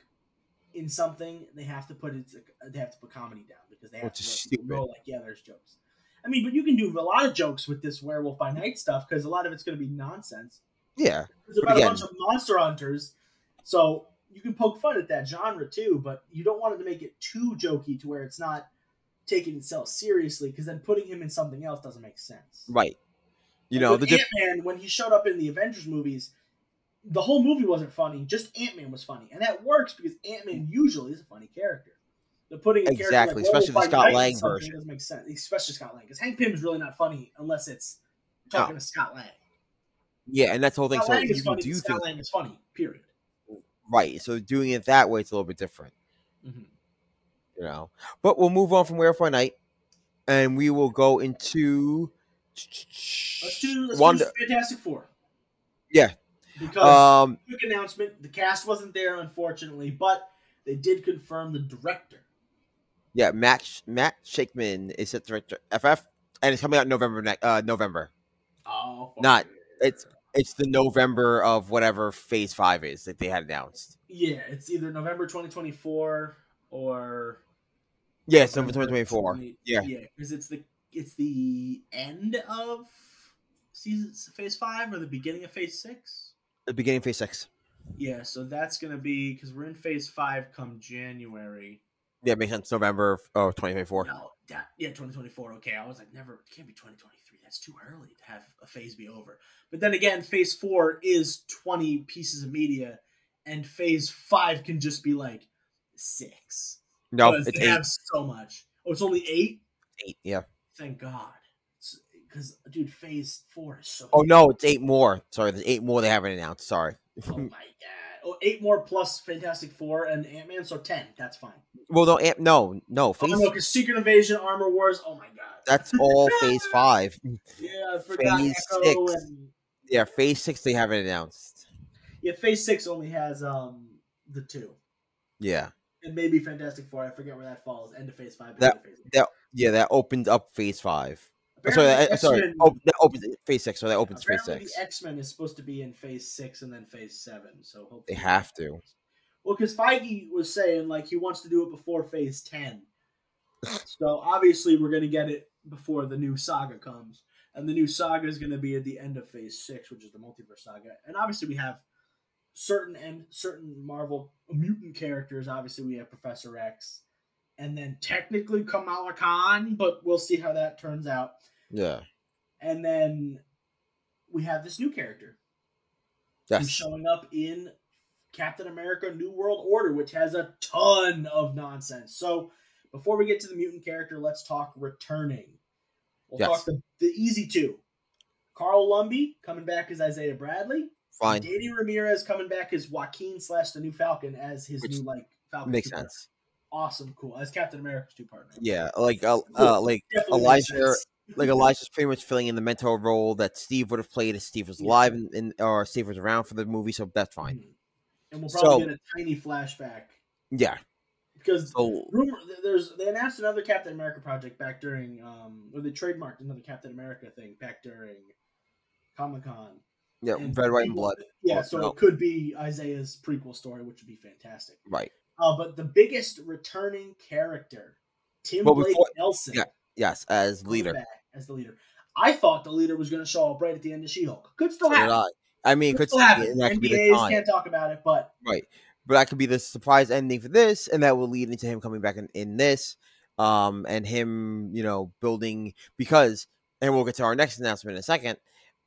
in something, they have to put it. They have to put comedy down because they have Which to let know, like, yeah, there's jokes. I mean, but you can do a lot of jokes with this Werewolf by Night stuff because a lot of it's going to be nonsense. Yeah, It's about again- a bunch of monster hunters, so you can poke fun at that genre too. But you don't want it to make it too jokey to where it's not taking itself seriously, because then putting him in something else doesn't make sense. right. You know, the diff- Ant Man when he showed up in the Avengers movies, the whole movie wasn't funny. Just Ant Man was funny, and that works because Ant Man usually is a funny character. But putting a character Exactly, like especially the Scott Lang version. doesn't make sense, especially Scott Lang, because Hank Pym is really not funny unless it's talking to Scott Lang. yeah, and that's the whole thing. Scott So Lang is you funny. do Scott things Lang is funny. Period. right. So doing it that way, it's a little bit different. Mm-hmm. You know, but we'll move on from Werewolf by Night, and we will go into Let's do, let's Wanda. do Fantastic Four. Yeah. Because Um, quick announcement: the cast wasn't there, unfortunately, but they did confirm the director. yeah, Matt Matt Shakman is set to direct FF, and it's coming out November next. Uh, November. Oh, Not- yeah. It's it's the November of whatever Phase Five is that they had announced. yeah, it's either November 2024 or Yeah, it's November twenty twenty four. 20 Yeah. yeah, because it's the it's the end of season phase five or the beginning of phase six. The beginning Phase Six. Yeah, so that's gonna be because we're in phase five come January. Yeah, it makes sense. November of oh, twenty twenty four. No, that, yeah, 2024. Okay, I was like, never, it can't be 2023. That's too early to have a phase be over. But then again, phase four is 20 pieces of media, and phase five can just be like six. No, it's they eight. have so much. Oh, it's only eight. eight. Yeah. Thank God. Because dude, Phase Four is so. Oh no, it's eight more. Sorry, there's eight more they haven't announced. Sorry. Oh my God. Oh, eight more plus Fantastic Four and Ant Man, so ten. That's fine. Well, no, Ant- no, no. Oh no, because Secret Invasion, Armor Wars. Oh my God. That's all Phase Five. Yeah, I forgot Phase Echo six. and Yeah, Phase Six they haven't announced. yeah. Phase Six only has um the two. Yeah, and maybe Fantastic Four. I forget where that falls. End of Phase Five. That- Phase that yeah that opened up Phase Five. Sorry, uh, sorry. Oh, that opens Phase Six. So that opens Phase Six. the X Men is supposed to be in Phase Six and then Phase Seven. So hopefully They have to. Well, because Feige was saying like he wants to do it before Phase Ten. so obviously we're gonna get it before the new saga comes, and the new saga is gonna be at the end of Phase Six, which is the multiverse saga. And obviously we have certain and certain Marvel mutant characters. Obviously we have Professor X, and then technically Kamala Khan, but we'll see how that turns out. Yeah. And then we have this new character who's Yes. showing up in Captain America New World Order, which has a ton of nonsense. So before we get to the mutant character, let's talk returning. We'll Yes. talk the, the easy two. Carl Lumbly coming back as Isaiah Bradley. Fine. Danny Ramirez coming back as Joaquin slash the new Falcon as his Which new like Falcon. Makes sense. Awesome, cool. As Captain America's two partner. Yeah, like uh, uh like Definitely Elijah-. Like Elijah's pretty much filling in the mentor role that Steve would have played if Steve was Yeah. alive and, and or Steve was around for the movie. So that's fine. Mhm. And we'll probably So- get a tiny flashback Yeah. because So rumor there's they announced another Captain America project back during um or they trademarked another Captain America thing back during Comic Con. yeah, red, white, and blood. Yeah, Well, so no. it could be Isaiah's prequel story, which would be fantastic. Right. Uh, but the biggest returning character, Tim Well, Blake before- Nelson, yeah, Yes, as leader. back as the leader. I thought the leader was going to show up right at the end of She-Hulk. Could still So happen. I. I mean, Could could still happen. that could be the NBAs time, can't talk about it, but right? But that could be the surprise ending for this, and that will lead into him coming back in, in this, um, and him, you know, building because, and we'll get to our next announcement in a second.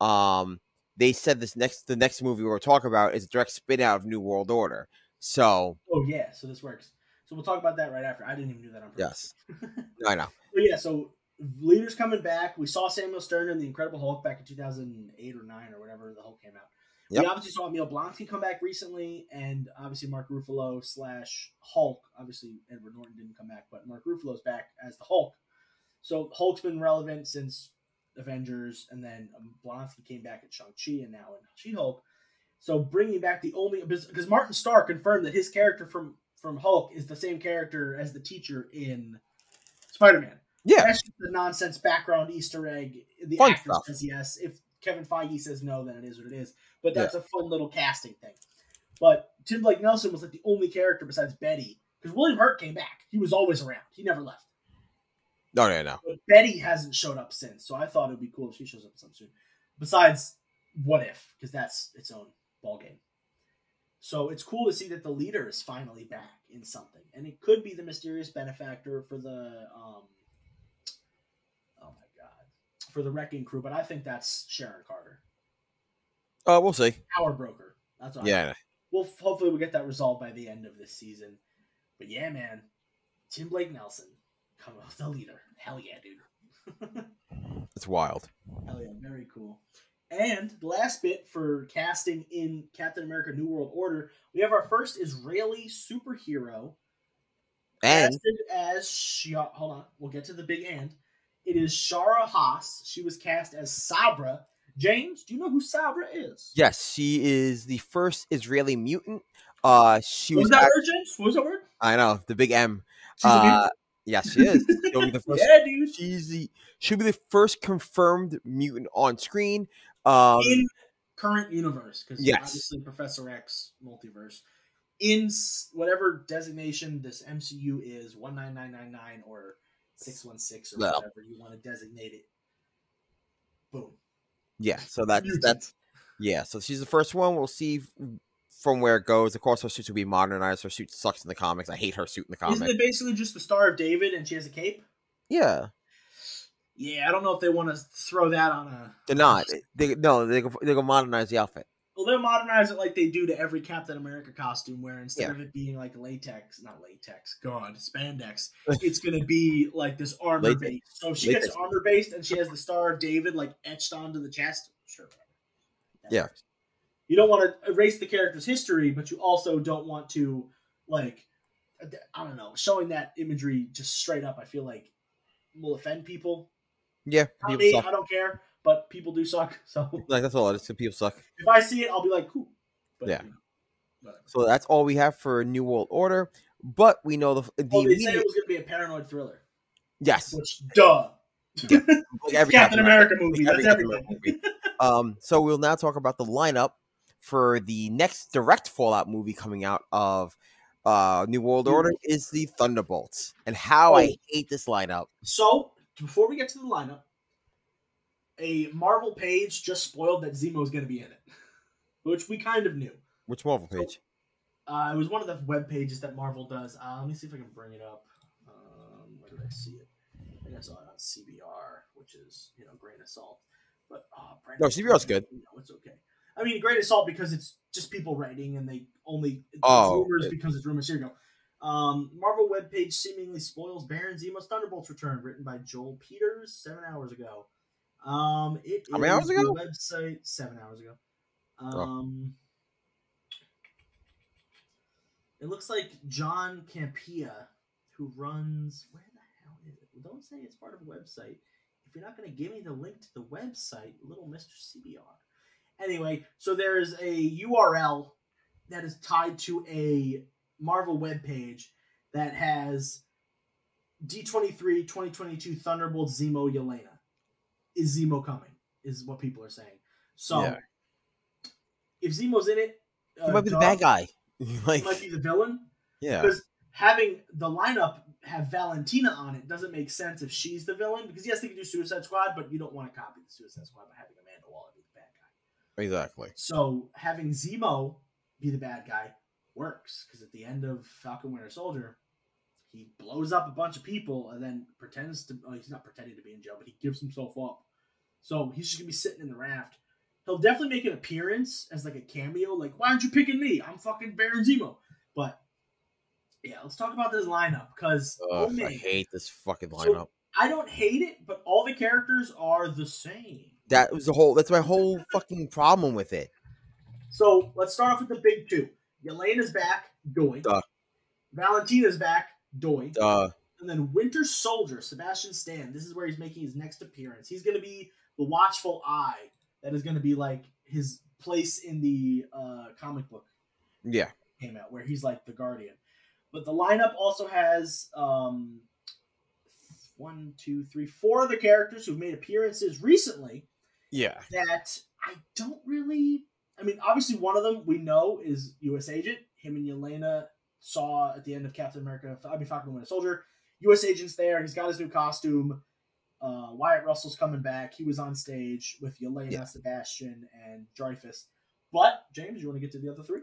Um, they said this next, the next movie we're talking about is a direct spin out of New World Order. So oh yeah, so this works. So we'll talk about that right after. I didn't even do that on purpose. yes, I know. But yeah, so leaders coming back. We saw Samuel Stern in the Incredible Hulk back in 2008 or nine or whatever the Hulk came out. Yep. We obviously saw Emil Blonsky come back recently, and obviously Mark Ruffalo slash Hulk. Obviously Edward Norton didn't come back, but Mark Ruffalo's back as the Hulk. So Hulk's been relevant since Avengers, and then um, Blonsky came back in Shang Chi, and now in She Hulk. So bringing back the only because Martin Starr confirmed that his character from from Hulk is the same character as the teacher in Spider Man. Yeah, That's just the nonsense background Easter egg. The Fun actor stuff. says yes. If Kevin Feige says no, then it is what it is. But that's a fun little casting thing. But Tim Blake Nelson was like the only character besides Betty because William Hurt came back. He was always around. He never left. no, no, no. But Betty hasn't showed up since, so I thought it would be cool if she shows up sometime soon. Besides, what if? Because that's its own ballgame. So it's cool to see that the leader is finally back in something, and it could be the mysterious benefactor for the um. For the wrecking crew, but I think that's Sharon Carter, Uh, we'll see. power broker. That's I Yeah, Well, hopefully we'll get that resolved by the end of this season. But yeah, man, Tim Blake Nelson coming off the leader. Hell yeah, dude. it's wild. Hell yeah, very cool. And the last bit for casting in Captain America New World Order, we have our first Israeli superhero And as Shia. Hold on, we'll get to the big and. It is Shira Haas. She was cast as Sabra. James, do you know who Sabra is? yes, she is the first Israeli mutant. Uh, she What was. was that act- word, James? What was that word? I know the big M. She's Uh, yes, she is. She'll be the first yeah, dude. she's the she'll be the first confirmed mutant on screen. Um, in current universe, because Yes. obviously Professor X multiverse, in whatever designation this MCU is, one nine nine nine nine or six one six or No. whatever you want to designate it. Boom. yeah, so that's that's yeah. So she's the first one. We'll see from where it goes. Of course, her suit will be modernized. Her suit sucks in the comics. I hate her suit in the comics. Isn't it basically just the Star of David and she has a cape? Yeah, Yeah, I don't know if they want to throw that on a. they're not. They no. They go. They go modernize the outfit. Well, they'll modernize it like they do to every Captain America costume, where instead of it being like latex, not latex, God, spandex, it's gonna be like this armor Latex. based. So if she Latex. gets armor based and she has the Star of David like etched onto the chest, sure. Yeah. works. You don't want to erase the character's history, but you also don't want to like I don't know, showing that imagery just straight up. I feel like will offend people. Yeah, people me. I don't care, but people do suck. So Like that's all it is. People suck. if I see it, I'll be like, cool. But, Yeah. you know. So that's all we have for New World Order. But we know the the Oh, they said it was going to be a paranoid thriller. yes, Which, duh. Yeah. like every Captain America movie. like every That's everything. Movie. Um, so we'll now talk about the lineup for the next direct Fallout movie coming out of uh New World Order is the Thunderbolts, and how I Oh. hate this lineup. So, before we get to the lineup, a Marvel page just spoiled that Zemo's going to be in it, which we kind of knew. Which Marvel page? Uh, it was one of the web pages that Marvel does. Uh, let me see if I can bring it up. Um, where did I see it? I think I saw it on CBR, which is you know grain of salt. But uh, Brandon- No, CBR 's good. No, it's okay. I mean, grain of salt because it's just people writing and they only Oh, rumors good. because it's rumors. Here you go. Um, Marvel webpage seemingly spoils Baron Zemo's Thunderbolts return, written by Joel Peters seven hours ago. Um, it How many hours ago? Oh. Website seven hours ago. Um, it looks like John Campea, who runs where the hell is it? Don't say it's part of a website. If you're not going to give me the link to the website, little Mister CBR. Anyway, so there is a URL that is tied to a Marvel webpage that has D23 2022 Thunderbolt Zemo Yelena. Is Zemo coming? Is what people are saying. So Yeah. if Zemo's in it, uh, He might be the bad guy. like, He might be the villain yeah, because having the lineup have Valentina on it doesn't make sense if she's the villain. Because yes, they can do Suicide Squad, but you don't want to copy the Suicide Squad by having Amanda Waller be the bad guy. exactly. So having Zemo be the bad guy works because at the end of Falcon Winter Soldier, he blows up a bunch of people and then pretends to. Oh, he's not pretending to be in jail, but he gives himself up. So he's just gonna be sitting in the raft. He'll definitely make an appearance as like a cameo. Like, why aren't you picking me? I'm fucking Baron Zemo. But yeah, let's talk about this lineup because oh I hate this fucking So- lineup. I don't hate it, but all the characters are the same. that was the whole. That's my whole fucking problem with it. So let's start off with the big two. Yelena's back, Doy. Duh. Valentina's back, Doy. Uh, And then Winter Soldier, Sebastian Stan. This is where he's making his next appearance. He's going to be the watchful eye that is going to be like his place in the uh, comic book yeah, came out, where he's like the guardian. But the lineup also has um, one, two, three, four other characters who've made appearances recently yeah, that I don't really. I mean, obviously, one of them we know is U.S. Agent. Him and Yelena saw at the end of Captain America. I mean, Falcon and Winter Soldier. U.S. Agent's there. He's got his new costume. Uh, Wyatt Russell's coming back. He was on stage with Yelena, Yeah. Sebastian, and Dreyfus. But James, you want to get to the other three?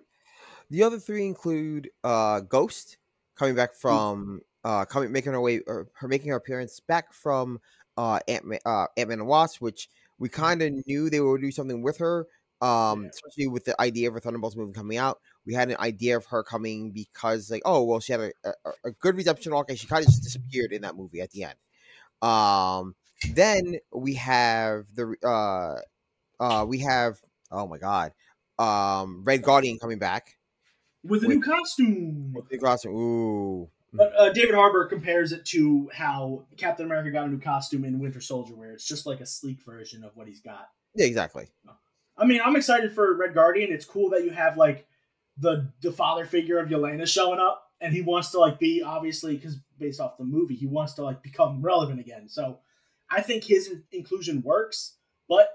The other three include uh, Ghost coming back from uh, coming making her way or her making her appearance back from uh, Ant Man uh, Ant Man and Wasp, which we kind of knew they would do something with her. Um, Yeah. especially with the idea of a Thunderbolts movie coming out, we had an idea of her coming because, like, oh well, she had a, a, a good redemption arc, and she kind of just disappeared in that movie at the end. Um, then we have the uh, uh, we have oh my god, um, Red Guardian coming back. With a With- new costume. Big costume. Ooh. But uh, David Harbour compares it to how Captain America got a new costume in Winter Soldier, where it's just like a sleek version of what he's got. Yeah, exactly. I mean, I'm excited for Red Guardian. It's cool that you have like the the father figure of Yelena showing up, and he wants to like be obviously because based off the movie, he wants to like become relevant again. So I think his inclusion works, but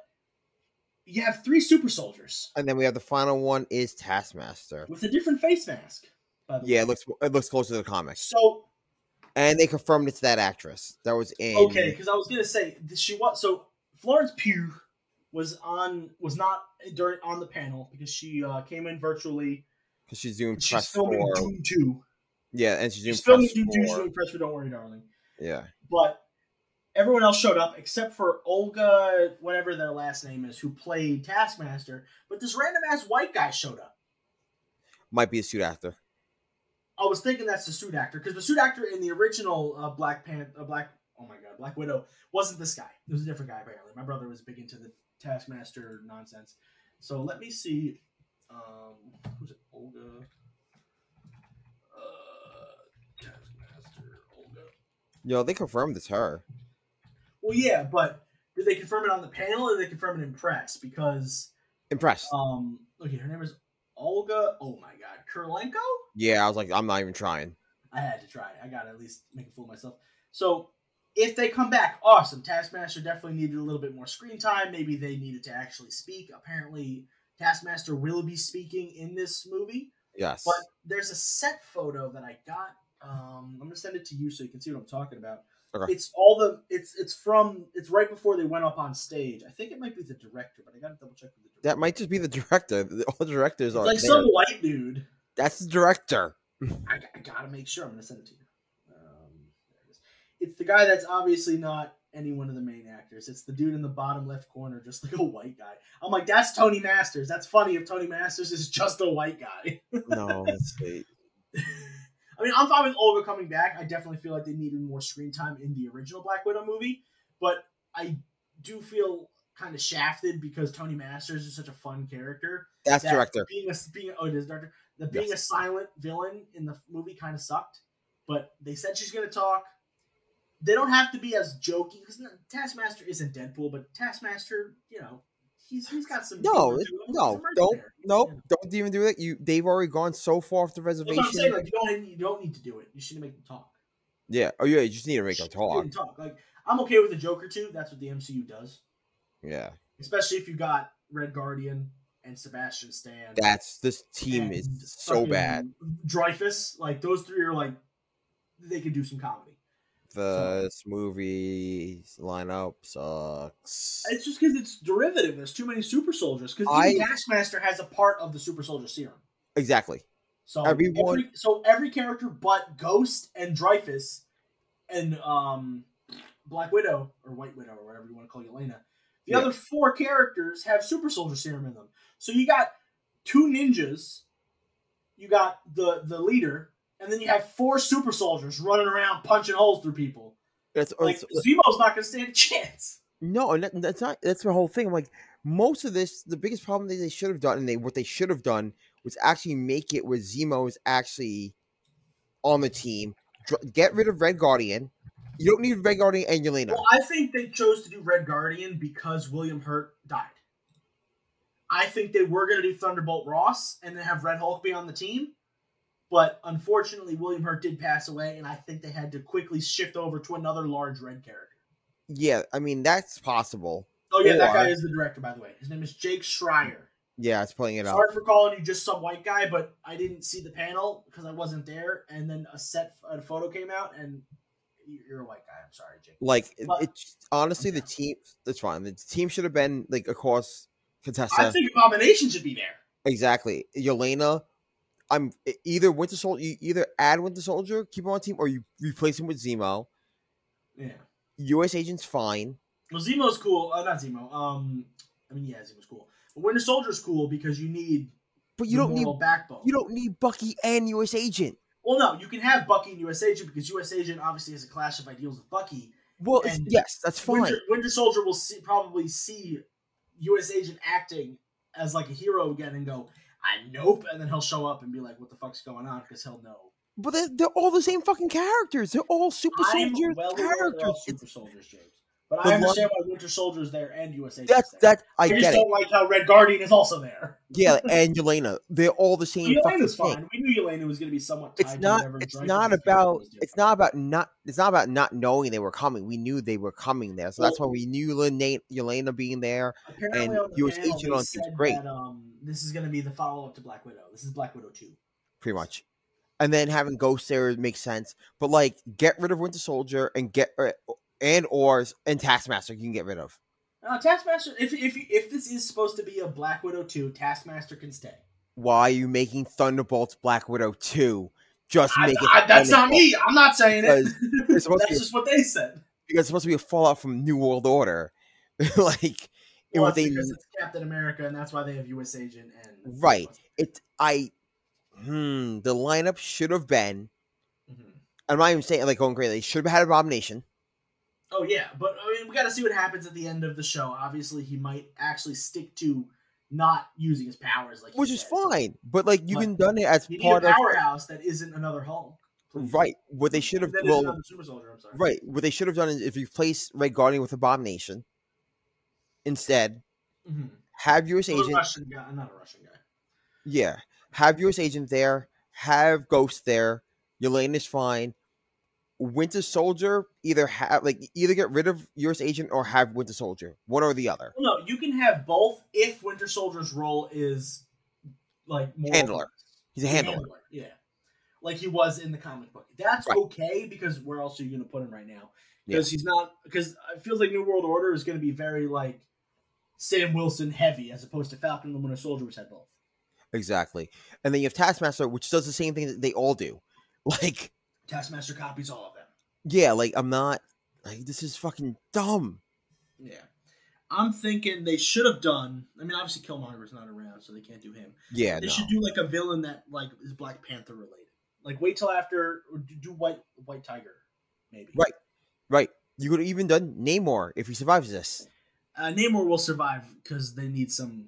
you have three super soldiers And then we have the final one is Taskmaster. with a different face mask. Yeah, way. it looks it looks closer to the comics, so and they confirmed it's that actress that was in. okay because i was gonna say she was so florence pugh was on was not during on the panel because she uh, came in virtually because she's doing she's press filming for doom 2 yeah, and she's doing she's filming doom 2 she's doing press for don't worry darling yeah, but everyone else showed up except for Olga, whatever their last name is, who played Taskmaster. But this random ass white guy showed up. Might be a suit actor. I was thinking that's the suit actor because the suit actor in the original uh, Black Panther, uh, Black oh my god, Black Widow wasn't this guy. It was a different guy apparently. My brother was big into the Taskmaster nonsense. So let me see. Um, who's it? Olga. Uh, Taskmaster Olga. Yo, they confirmed it's her. Well, yeah, but did they confirm it on the panel or did they confirm it in press? Because Impressed. um, okay, her name is Olga. Oh my god, Kurylenko. yeah, I was like, I'm not even trying. I had to try. I got to at least make a fool of myself. So if they come back, awesome. Taskmaster definitely needed a little bit more screen time. Maybe they needed to actually speak. Apparently, Taskmaster will be speaking in this movie. Yes. But there's a set photo that I got. Um, I'm gonna send it to you so you can see what I'm talking about. Okay. It's all the it's it's from it's right before they went up on stage. I think it might be the director, but I gotta double check with the director. that might just be the director. The- All the directors It's are like there. some white dude. That's the director. I, I gotta make sure. I'm gonna send it to you. Um. It's the guy that's obviously not any one of the main actors. It's the dude in the bottom left corner, just like a white guy. I'm like, that's Tony Masters. That's funny if Tony Masters is just a white guy. No, let's see. I mean, I'm fine with Olga coming back. I definitely feel like they needed more screen time in the original Black Widow movie, but I do feel kind of shafted because Tony Masters is such a fun character. That's that director. Being a being oh, it is director. The being Yes. a silent villain in the movie kind of sucked, but they said she's gonna talk. They don't have to be as jokey because Taskmaster isn't Deadpool, but Taskmaster, you know, he's he's got some. No, humor it- to him. He's no, don't, no, know. don't even do that. You, they've already gone so far off the reservation. I'm saying. Like you don't you don't need to do it. You shouldn't make them talk. yeah. Oh yeah, you just need to make them talk. talk. Like I'm okay with the Joker too. That's what the MCU does, Yeah. especially if you got Red Guardian and Sebastian Stan. That's this team is so bad. Dreyfus, like those three are like they could do some comedy. This movie lineup sucks. It's just because it's derivative. There's too many super soldiers. Because Taskmaster has a part of the super soldier serum. Exactly. So Everyone- every, so every character but Ghost and Dreyfus and um Black Widow or White Widow or whatever you want to call Elena. The Yeah. other four characters have super soldier serum in them. So you got two ninjas, you got the the leader, and then you have four super soldiers running around punching holes through people. That's, Like Zemo's not gonna stand a chance. no, and that, that's not. That's the whole thing. I'm like, most of this, the biggest problem that they should have done, and they what they should have done was actually make it where Zemo is actually on the team. Get rid of Red Guardian. You don't need Red Guardian and Yelena. Well, I think they chose to do Red Guardian because William Hurt died. I think they were going to do Thunderbolt Ross and then have Red Hulk be on the team. But unfortunately, William Hurt did pass away, and I think they had to quickly shift over to another large red character. Yeah, I mean that's possible. Oh, yeah, that guy is the director, by the way. His name is Jake Schreier. Yeah, it's playing it out. Sorry for calling you just some white guy, but I didn't see the panel because I wasn't there. And then a set a photo came out, and you're a white guy. I'm sorry, Jake. Like But- it's honestly the team. That's fine. The team should have been like of course I think Abomination should be there. Exactly, Yelena. I'm either Winter Soldier. You either add Winter Soldier, keep him on team, or you replace him with Zemo. Yeah. U.S. Agent's fine. Well, Zemo's cool. Uh, not Zemo. Um, I mean, yeah, Zemo's cool. But Winter Soldier's cool because you need But you don't need backbone. you don't need Bucky and U.S. Agent. Well, no, you can have Bucky and U.S. Agent because U.S. Agent obviously has a clash of ideals with Bucky. Well, yes, that's fine. Winter, Winter Soldier will see probably see U.S. Agent acting as like a hero again and go, "I nope," and then he'll show up and be like, "What the fuck's going on?" Because he'll know. But they're, they're all the same fucking characters. They're all super I'm soldier well aware they're all characters. It's- super soldiers, James. But The I understand why Winter Soldier's there and U.S. Agent's That's that I I just it. don't like how Red Guardian is also there. Yeah, and Yelena, they're all the same fucking Yelena's thing. fine. We knew Yelena was going to be somewhat. Tied It's not. It's not about. It's not about not. It's not about not knowing they were coming. We knew they were coming there, so that's why we knew Yelena, Yelena being there. Apparently, and on the US panel, on said great. That, um, this is going to be the follow up to Black Widow. This is Black Widow two. pretty much. And then having Ghost there makes sense. But like, get rid of Winter Soldier and get uh, and Ors and Taskmaster. You can get rid of. Uh, Taskmaster. If if if this is supposed to be a Black Widow two, Taskmaster can stay. Why are you making Thunderbolts Black Widow two? Just I, make it. I, that's not me. I'm not saying it. Because it's supposed to that's be- just what they said. because it's supposed to be a fallout from New World Order, like Well, what it's they because it's Captain America, and that's why they have U.S. Agent and Right. it I hmm the lineup should have been. Mhm. I'm not even saying like going crazy. They should have had Abomination. Oh yeah, but I mean, we got to see what happens at the end of the show. Obviously, he might actually stick to not using his powers, like which is says. fine. But like you But can done it as You need part a of powerhouse that isn't another Hulk. please. right. What they should have well super soldier. I'm sorry. right. What they should have done is if you place Red Guardian with Abomination instead, Mm-hmm. have US Agent. Russian guy, not a Russian guy. Yeah, have US Agent there. Have Ghost there. Yelena is fine. Winter Soldier either have like either get rid of US Agent or have Winter Soldier, one or the other. Well, no, you can have both if Winter Soldier's role is like more Handler. He's a handler. Yeah, like he was in the comic book. That's Right. okay because where else are you going to put him right now? Because he's not. Because it feels like New World Order is going to be very like Sam Wilson heavy as opposed to Falcon and the Winter Soldier, which had both. Exactly. And then you have Taskmaster, which does the same thing that they all do. Like, Taskmaster copies all of them. Yeah, like I'm not like this is fucking dumb. Yeah. I'm thinking they should have done. I mean, obviously Killmonger's not around, so they can't do him. Yeah, They no. should do like a villain that like is Black Panther related. Like wait till after or do- White White Tiger, maybe. Right. Right. You could have even done Namor if he survives this. Uh, Namor will survive because they need some.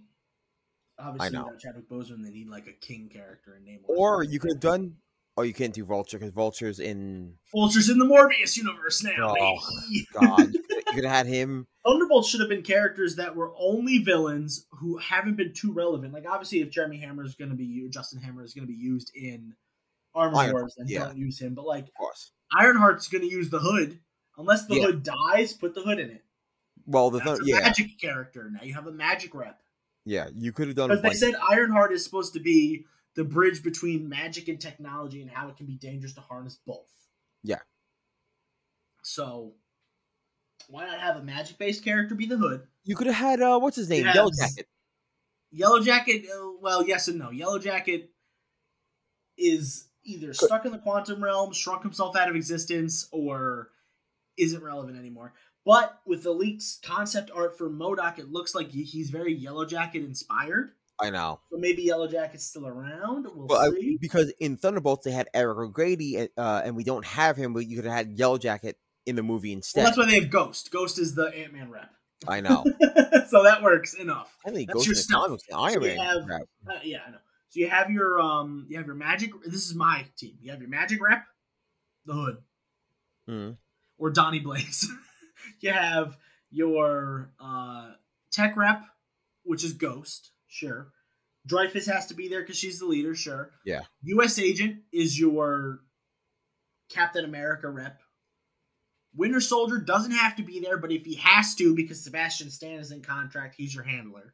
Obviously, without Chadwick Boseman, they need like a king character in Namor. Or you could have done oh you can't do Vulture because Vulture's in Vulture's in the Morbius universe now, Oh. baby. God. you could have had him Thunderbolts should have been characters that were only villains who haven't been too relevant. Like obviously, if Jeremy Hammer is going to be used, Justin Hammer is going to be used in Armor Ironheart, Wars, then yeah. don't use him. But like of course. Ironheart's going to use the Hood, unless the Yeah. Hood dies. Put the Hood in it. Well the That's a yeah, magic character. Now you have a magic rep. yeah, you could have done Because they like, said Ironheart is supposed to be the bridge between magic and technology and how it can be dangerous to harness both. Yeah. So why not have a magic based character be the hood? you could have had uh what's his name? Yes. Yellow Jacket. Yellow Jacket, uh, well, yes and no. Yellow Jacket is either stuck in the quantum realm, shrunk himself out of existence, or isn't relevant anymore. But with the leaked concept art for MODOK, it looks like he's very Yellow Jacket inspired. I know. So maybe Yellow Jacket's still around. We'll Well, I, because in Thunderbolts they had Eric O'Grady, uh, and we don't have him, but you could have had Yellow Jacket in the movie Well, instead. that's why they have Ghost. Ghost is the Ant Man rep. I know. so that works enough. I think That's Ghost your in the comics, Iron Man. have-. Uh, yeah, I know. So you have your um, you have your magic. This is my team. You have your magic rep, the Hood, Mhm. or Donnie Blaze. you have your uh tech rep, which is Ghost. Sure. Dreyfus has to be there because she's the leader. Sure. Yeah. U.S. Agent is your Captain America rep. Winter Soldier doesn't have to be there, but if he has to, because Sebastian Stan is in contract, he's your handler.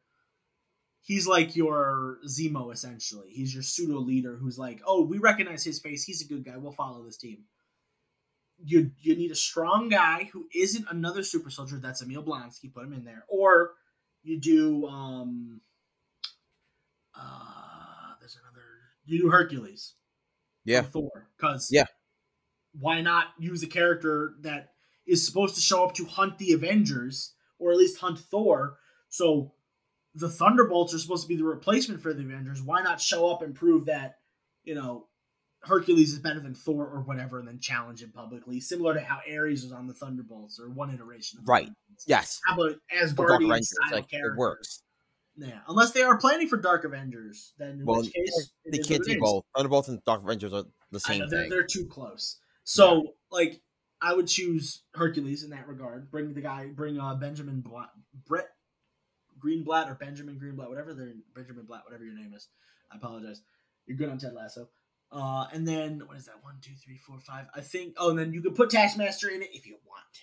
He's like your Zemo, essentially. He's your pseudo leader who's like, oh, we recognize his face. He's a good guy. We'll follow this team. You you need a strong guy who isn't another super soldier. That's Emil Blonsky. Put him in there. Or you do um uh there's another you do Hercules. Yeah. Thor. Because Yeah. why not use a character that is supposed to show up to hunt the Avengers or at least hunt Thor? So the Thunderbolts are supposed to be the replacement for the Avengers. Why not show up and prove that you know Hercules is better than Thor or whatever, and then challenge him publicly, similar to how Ares was on the Thunderbolts or one iteration. Of Right. Yes. How about Asgardian style like, character? it works. Yeah, unless they are planning for Dark Avengers, then in Well, which case They can't what it do is. both. Thunderbolts and Dark Avengers are the same know, they're, thing. they're too close. So like I would choose Hercules in that regard. Bring the guy, bring uh, Benjamin Blatt, Brett Greenblatt or Benjamin Greenblatt, whatever their Benjamin Blatt, whatever your name is. I apologize. You're good on Ted Lasso. Uh, and then what is that? One, two, three, four, five. I think. Oh, and then you could put Taskmaster in it if you want to.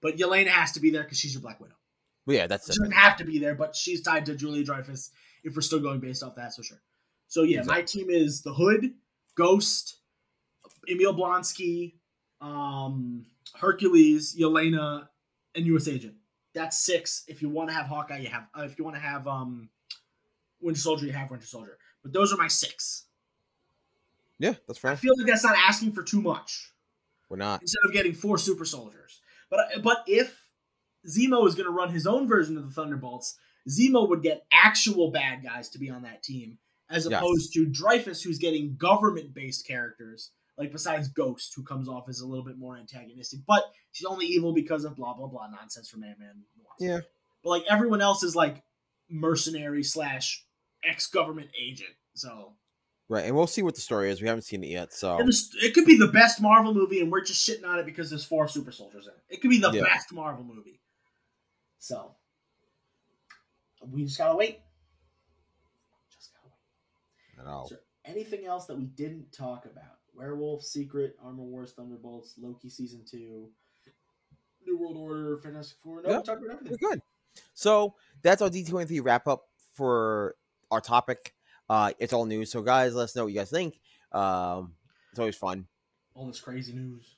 But Yelena has to be there because she's your Black Widow. Well, yeah, that's She it. doesn't have to be there, but she's tied to Julia Dreyfus if we're still going based off that, so sure. So yeah, my team is the Hood, Ghost, Emil Blonsky, um, Hercules, Yelena, and U.S. Agent. That's six. If you want to have Hawkeye, you have. Uh, if you want to have um, Winter Soldier, you have Winter Soldier. But those are my six. Yeah, that's fair. I feel like that's not asking for too much We're not. instead of getting four super soldiers. But but if Zemo is going to run his own version of the Thunderbolts, Zemo would get actual bad guys to be on that team, as Yes. opposed to Dreyfus, who's getting government-based characters. Like besides Ghost, who comes off as a little bit more antagonistic, but she's only evil because of blah blah blah nonsense from Ant Man. Yeah. But like everyone else is like mercenary slash ex-government agent. So Right, and we'll see what the story is. We haven't seen it yet, so it could be the best Marvel movie, and we're just shitting on it because there's four super soldiers in it. It could be the Yeah. best Marvel movie. So we just gotta wait. Just gotta wait. I don't. Is there anything else that we didn't talk about? Werewolf, Secret, Armor Wars, Thunderbolts, Loki season two, New World Order, Fantastic Four. No, we talked about everything. We're good. So that's our D23 wrap up for our topic. Uh, it's all news. So guys, let us know what you guys think. Um, it's always fun. All this crazy news.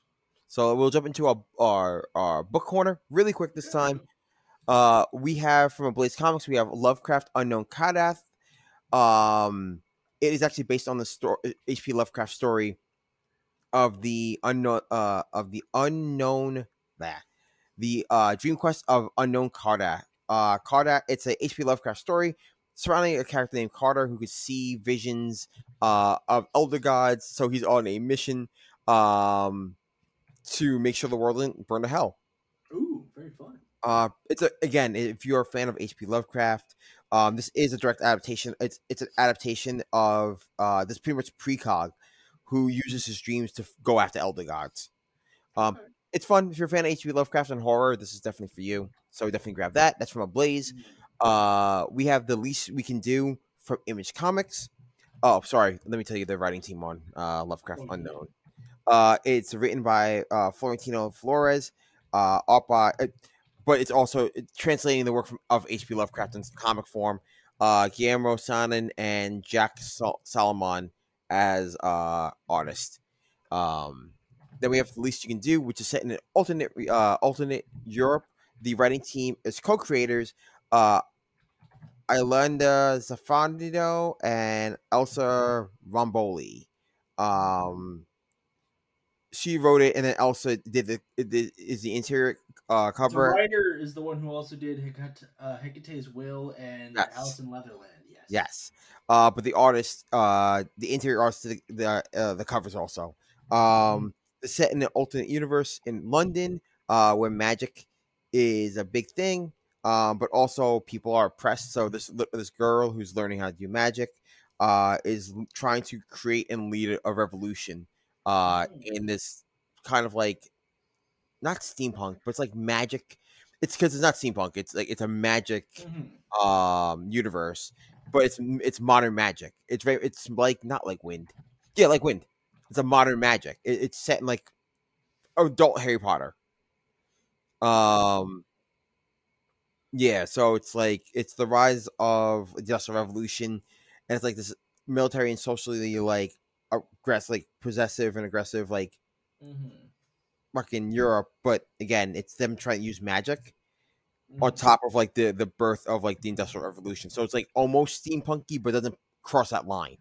So we'll jump into our our, our book corner really quick this time. Uh, we have from Blaze Comics, we have Lovecraft Unknown Kadath. Um, it is actually based on the story H.P. Lovecraft story of the unknown uh of the unknown the uh Dream Quest of Unknown Kadath. Uh. It's a H.P. Lovecraft story surrounding a character named Carter who could see visions uh of elder gods. So he's on a mission um to make sure the world doesn't burn to hell. Ooh, very fun. Uh, it's a again, if you're a fan of H.P. Lovecraft, um, this is a direct adaptation. It's it's an adaptation of uh, this pretty much precog, who uses his dreams to f- go after elder gods. Um, it's fun if you're a fan of H.P. Lovecraft and horror. This is definitely for you. So definitely grab that. That's from Ablaze. Uh, we have the least we can do from Image Comics. Oh, sorry. Let me tell you the writing team on uh, Lovecraft Okay. Unknown. Uh, it's written by uh, Florentino Flores, uh, art by, uh, but it's also translating the work from, of H.P. Lovecraft in comic form. Uh, Guillermo Sanin and Jack Sol- Salomon as uh, artist. Um, then we have the least you can do, which is set in an alternate uh, alternate Europe. The writing team is co-creators uh, Iolanda Zanfardino and Elsa Romboli. Um, she wrote it, and then Elsa did the did, is the interior uh, The writer is the one who also did Hecate, uh, Hecate's Will and Yes. Alice in Leatherland. Yes. Yes, uh, but the artist, uh, the interior artist, the the, uh, the covers also. Um, set in an alternate universe in London, uh, where magic is a big thing. Um, but also people are oppressed. So this this girl who's learning how to do magic, uh, is trying to create and lead a- revolution. Uh, Mm. in this kind of like, not steampunk, but it's like magic. It's because it's not steampunk. It's like it's a magic Mhm. um universe, but it's it's modern magic. It's very it's like not like wind, yeah, like wind. It's a modern magic. It, it's set in like adult Harry Potter. Um, yeah, so it's like it's the rise of the Industrial Revolution, and it's like this military and socially like aggressive, like possessive and aggressive, like Mhm. Fucking Europe. But again, it's them trying to use magic on Mhm. top of like the the birth of like the industrial revolution so it's like almost steampunky but doesn't cross that line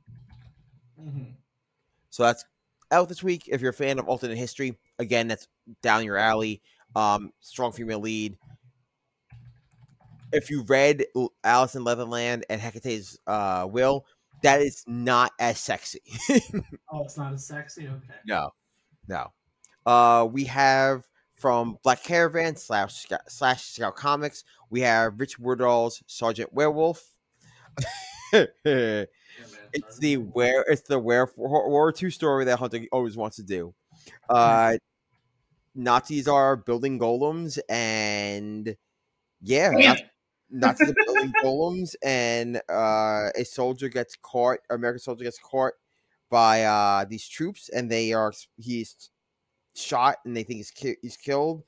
Mhm. so that's out this week if you're a fan of alternate history again that's down your alley um strong female lead if you read alice in leatherland and hecate's uh will that is not as sexy Oh, it's not as sexy. Okay. no no uh we have from black caravan slash slash scout comics we have rich woodall's sergeant werewolf Yeah, it's the where it's the where War II story that Hunter always wants to do. Uh, Nazis are building golems, and yeah, it. Nazis are building golems, and uh, a soldier gets caught. American soldier gets caught by uh, these troops, and they are he's shot, and they think he's ki- he's killed.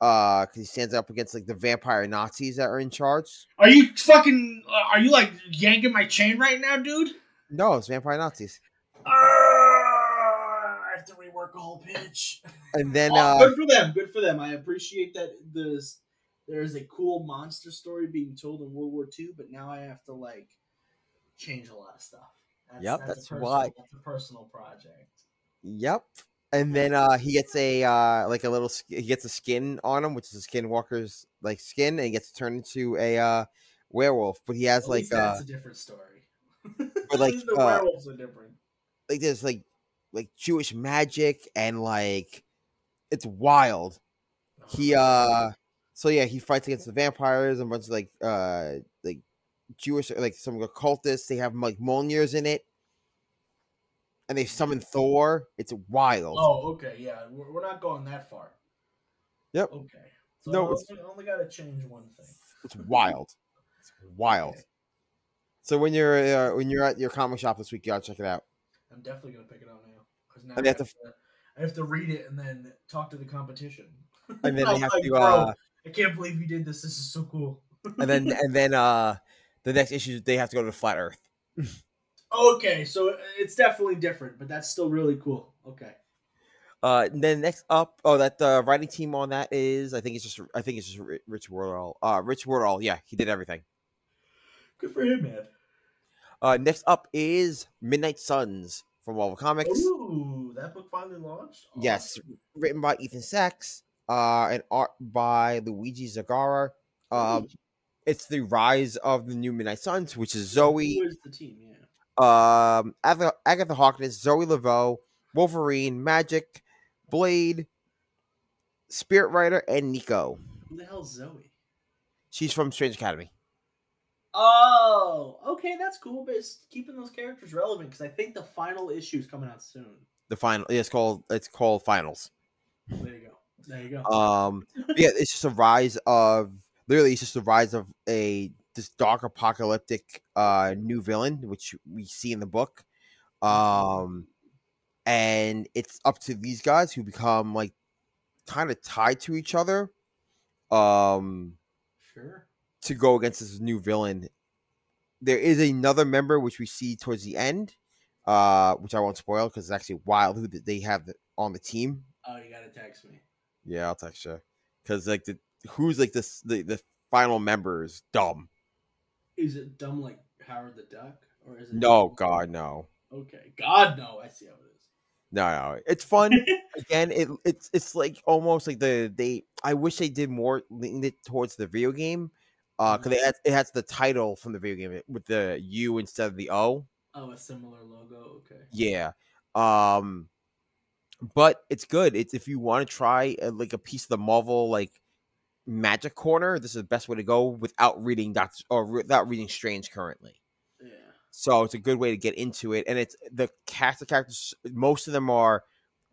Uh, because he stands up against like the vampire Nazis that are in charge. Are you fucking? Uh, are you like yanking my chain right now, dude? No, it's vampire Nazis. Arrgh, I have to rework a whole pitch. And then Oh, uh, good for them. Good for them. I appreciate that. This there is a cool monster story being told in World War II, but now I have to like change a lot of stuff. That's, Yep, a that's personal, why- That's a personal project. Yep. And then uh he gets a uh like a little he gets a skin on him, which is a skinwalker's like skin, and he gets turned into a uh werewolf. But he has At like least uh that's a different story. but, like, the uh, werewolves are different. like there's like like Jewish magic and like it's wild. He uh so yeah, he fights against the vampires and a bunch of like uh like Jewish like some occultists. They have like Mjolnirs in it. And they summon Thor. It's wild. Oh, okay, yeah, we're, we're not going that far. Yep. Okay. So No, I it's- only, only got to change one thing. It's wild. It's wild. Okay. So when you're uh, when you're at your comic shop this week, you gotta check it out. I'm definitely gonna pick it up now because now I have, have to, I have to read it and then talk to the competition. And then they have like, to "Bro, uh I can't believe you did this. This is so cool. and then and then uh the next issue they have to go to Flat Earth. okay, so it's definitely different, but that's still really cool. Okay. Uh, then next up, oh, that the writing team on that is, I think it's just, I think it's just Ri- Rich Woodall. Uh, Rich Woodall, yeah, he did everything. Good for him, man. Uh, next up is Midnight Suns from Marvel Comics. Ooh, that book finally launched. Yes. Written by Ethan Sacks, uh, and art by Luigi Zagaria. Um, it's the rise of the new Midnight Suns, which is Zoe, Who is the team? Yeah. Um, Agatha, Agatha Harkness, Zoe Laveau, Wolverine, Magik, Blade, Spirit Rider, and Nico. Who the hell's Zoe? She's from Strange Academy. Oh, okay, that's cool. But it's keeping those characters relevant because I think the final issue is coming out soon. The final, yeah, it's called it's called Finals. There you go. There you go. Um, yeah, it's just a rise of literally, it's just a rise of a this dark apocalyptic uh new villain, which we see in the book. Um, and it's up to these guys who become like kind of tied to each other. Um, sure. to go against this new villain. There is another member which we see towards the end, uh, which I won't spoil because it's actually wild who they have on the team. Oh, you gotta text me. Yeah, I'll text you because like the who's like this the the final member is dumb. Is it dumb like Howard the Duck, or is it? No, God, no, Okay, God no. I see how it is. no, no. It's fun. Again, it it's it's like almost like the they. I wish they did more leaned it towards the video game, uh, because it has, it has the title from the video game with the U instead of the O. Oh, a similar logo. Okay. Yeah. Um but it's good. It's if you want to try uh, like a piece of the Marvel like magic corner, this is the best way to go without reading Doctor or without reading Strange currently. Yeah. So it's a good way to get into it and it's the cast of characters most of them are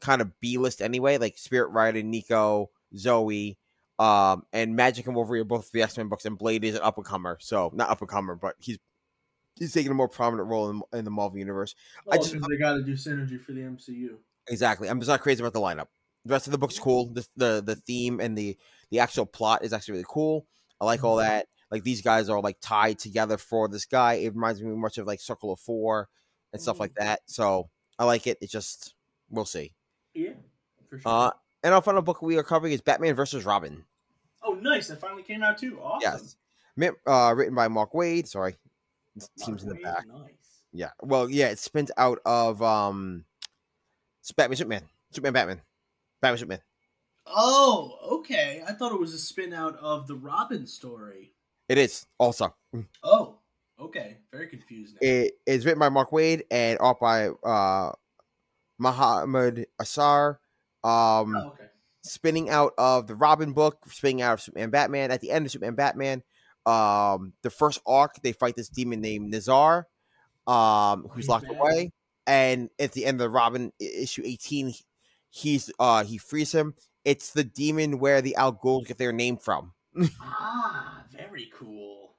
kind of B-list anyway, like Spirit Rider, Nico, Zoe, um and Magik and Wolverine are both the X-Men books and Blade is an up and comer. So not up and comer, but he's he's taking a more prominent role in, in the Marvel universe. Well, just- because they got to do synergy for the MCU. Exactly. I'm just not crazy about the lineup. The rest of the book's cool. The the the theme and the the actual plot is actually really cool. I like all Mhm. that. Like these guys are like tied together for this guy. It reminds me much of like Circle of Four and stuff like that. So I like it. It's just we'll see. Yeah, for sure. Uh and our final book we are covering is Batman versus Robin. oh, nice! That finally came out too. Awesome. Yes. Uh, written by Mark Waid. Sorry, this team's in the Wait, back. Nice. Yeah. Well, yeah, it spins out of um, it's Batman, Superman, Superman, Batman, Batman, Superman. Oh, okay. I thought it was a spin out of the Robin story. It is also. Oh, okay. Very confused now. It is written by Mark Waid and art by uh, Mahmud Asrar. Um, oh, okay. spinning out of the Robin book, spinning out of Superman Batman. At the end of Superman Batman, um, the first arc, they fight this demon named Nazar, um, who's He's locked bad. away. And at the end of the Robin issue 18, he's uh he frees him. It's the demon where the Al Ghul get their name from. Ah, very cool.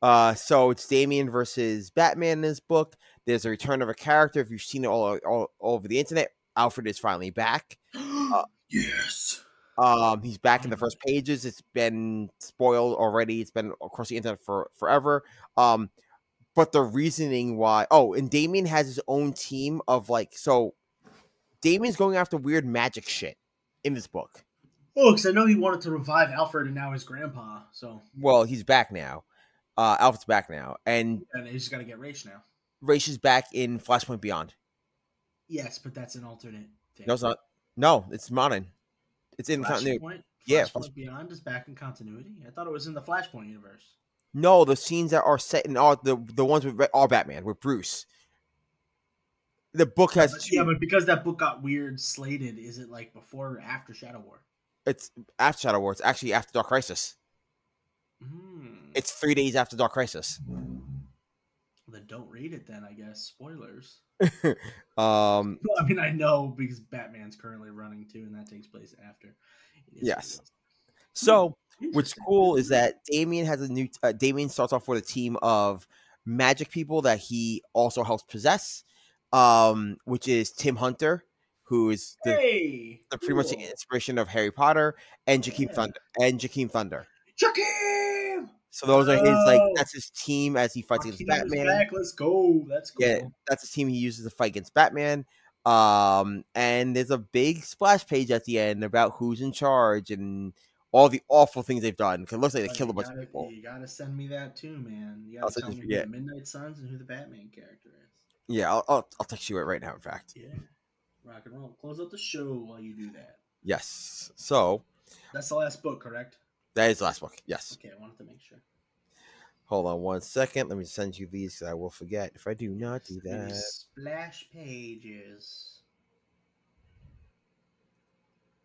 Uh, so it's Damian versus Batman in this book. There's a return of a character. If you've seen it all, all, all over the internet, Alfred is finally back. yes. Um, he's back in the first pages. It's been spoiled already. It's been across the internet for forever. Um, but the reasoning why oh, and Damian has his own team of like so Damian's going after weird magic shit in this book. Oh, because I know he wanted to revive Alfred and now his grandpa. So, Well, he's back now. Uh Alfred's back now. And and he's got to get Ra's now. Ra's is back in Flashpoint Beyond. Yes, but that's an alternate thing. No, it's not. No, it's modern. It's in continuity. Flashpoint. Yeah, Flashpoint Beyond is back in continuity. I thought it was in the Flashpoint universe. No, the scenes that are set in all the the ones with all Batman with Bruce. The book has yeah, but because that book got weird slated, is it like before or after Shadow War? it's after Shadow War. It's actually after Dark Crisis. Hmm. It's three days after Dark Crisis. Then don't read it then, I guess. Spoilers. Um, Well, I mean, I know because Batman's currently running too, and that takes place after. It is what it Yes. so what's cool is that Damian has a new. Uh, Damian starts off with a team of magic people that he also helps possess, um, which is Tim Hunter, who is the, hey, the pretty much the inspiration of Harry Potter, and Jakeem Yeah. Thunder, and Jakeem Thunder. Jakeem! So those are his like Oh. that's his team as he fights against Batman. Back. Let's go. That's cool. Yeah, that's his team he uses to fight against Batman. Um, and there's a big splash page at the end about who's in charge and all the awful things they've done. Cause it looks like they killed a bunch gotta, of people. You gotta send me that too, man. You I'll gotta send tell you- me who the Midnight Suns and who the Batman character is. Yeah, I'll, I'll, I'll text you it right now. In fact, Yeah. Rock and roll. Close out the show while you do that. yes. So That's the last book, correct? that is the last book. Yes. Okay, I wanted to make sure. Hold on one second. Let me send you these. 'cause I will forget if I do not do that. Splash pages.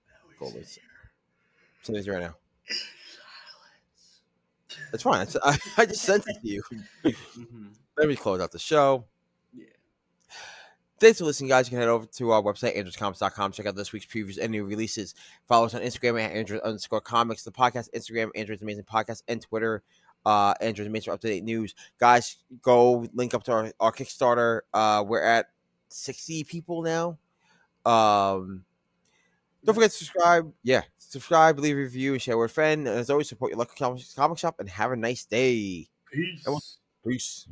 Now we Cool, here Send these right now. silence. It's fine. I, I just sent it to you. Mhm. Let me close out the show. Thanks for listening, guys. You can head over to our website, andrewscomics.com. Check out this week's previews and new releases. Follow us on Instagram at Andrew underscore comics, the podcast, Instagram, Andrew's Amazing Podcast, and Twitter, uh, Andrew's Amazing up to date news. Guys, go link up to our, our Kickstarter. Uh, we're at 60 people now. Um, don't forget to subscribe. Yeah, subscribe, leave a review, and share with a friend. And as always, support your local comic comic shop and have a nice day. Peace. Peace.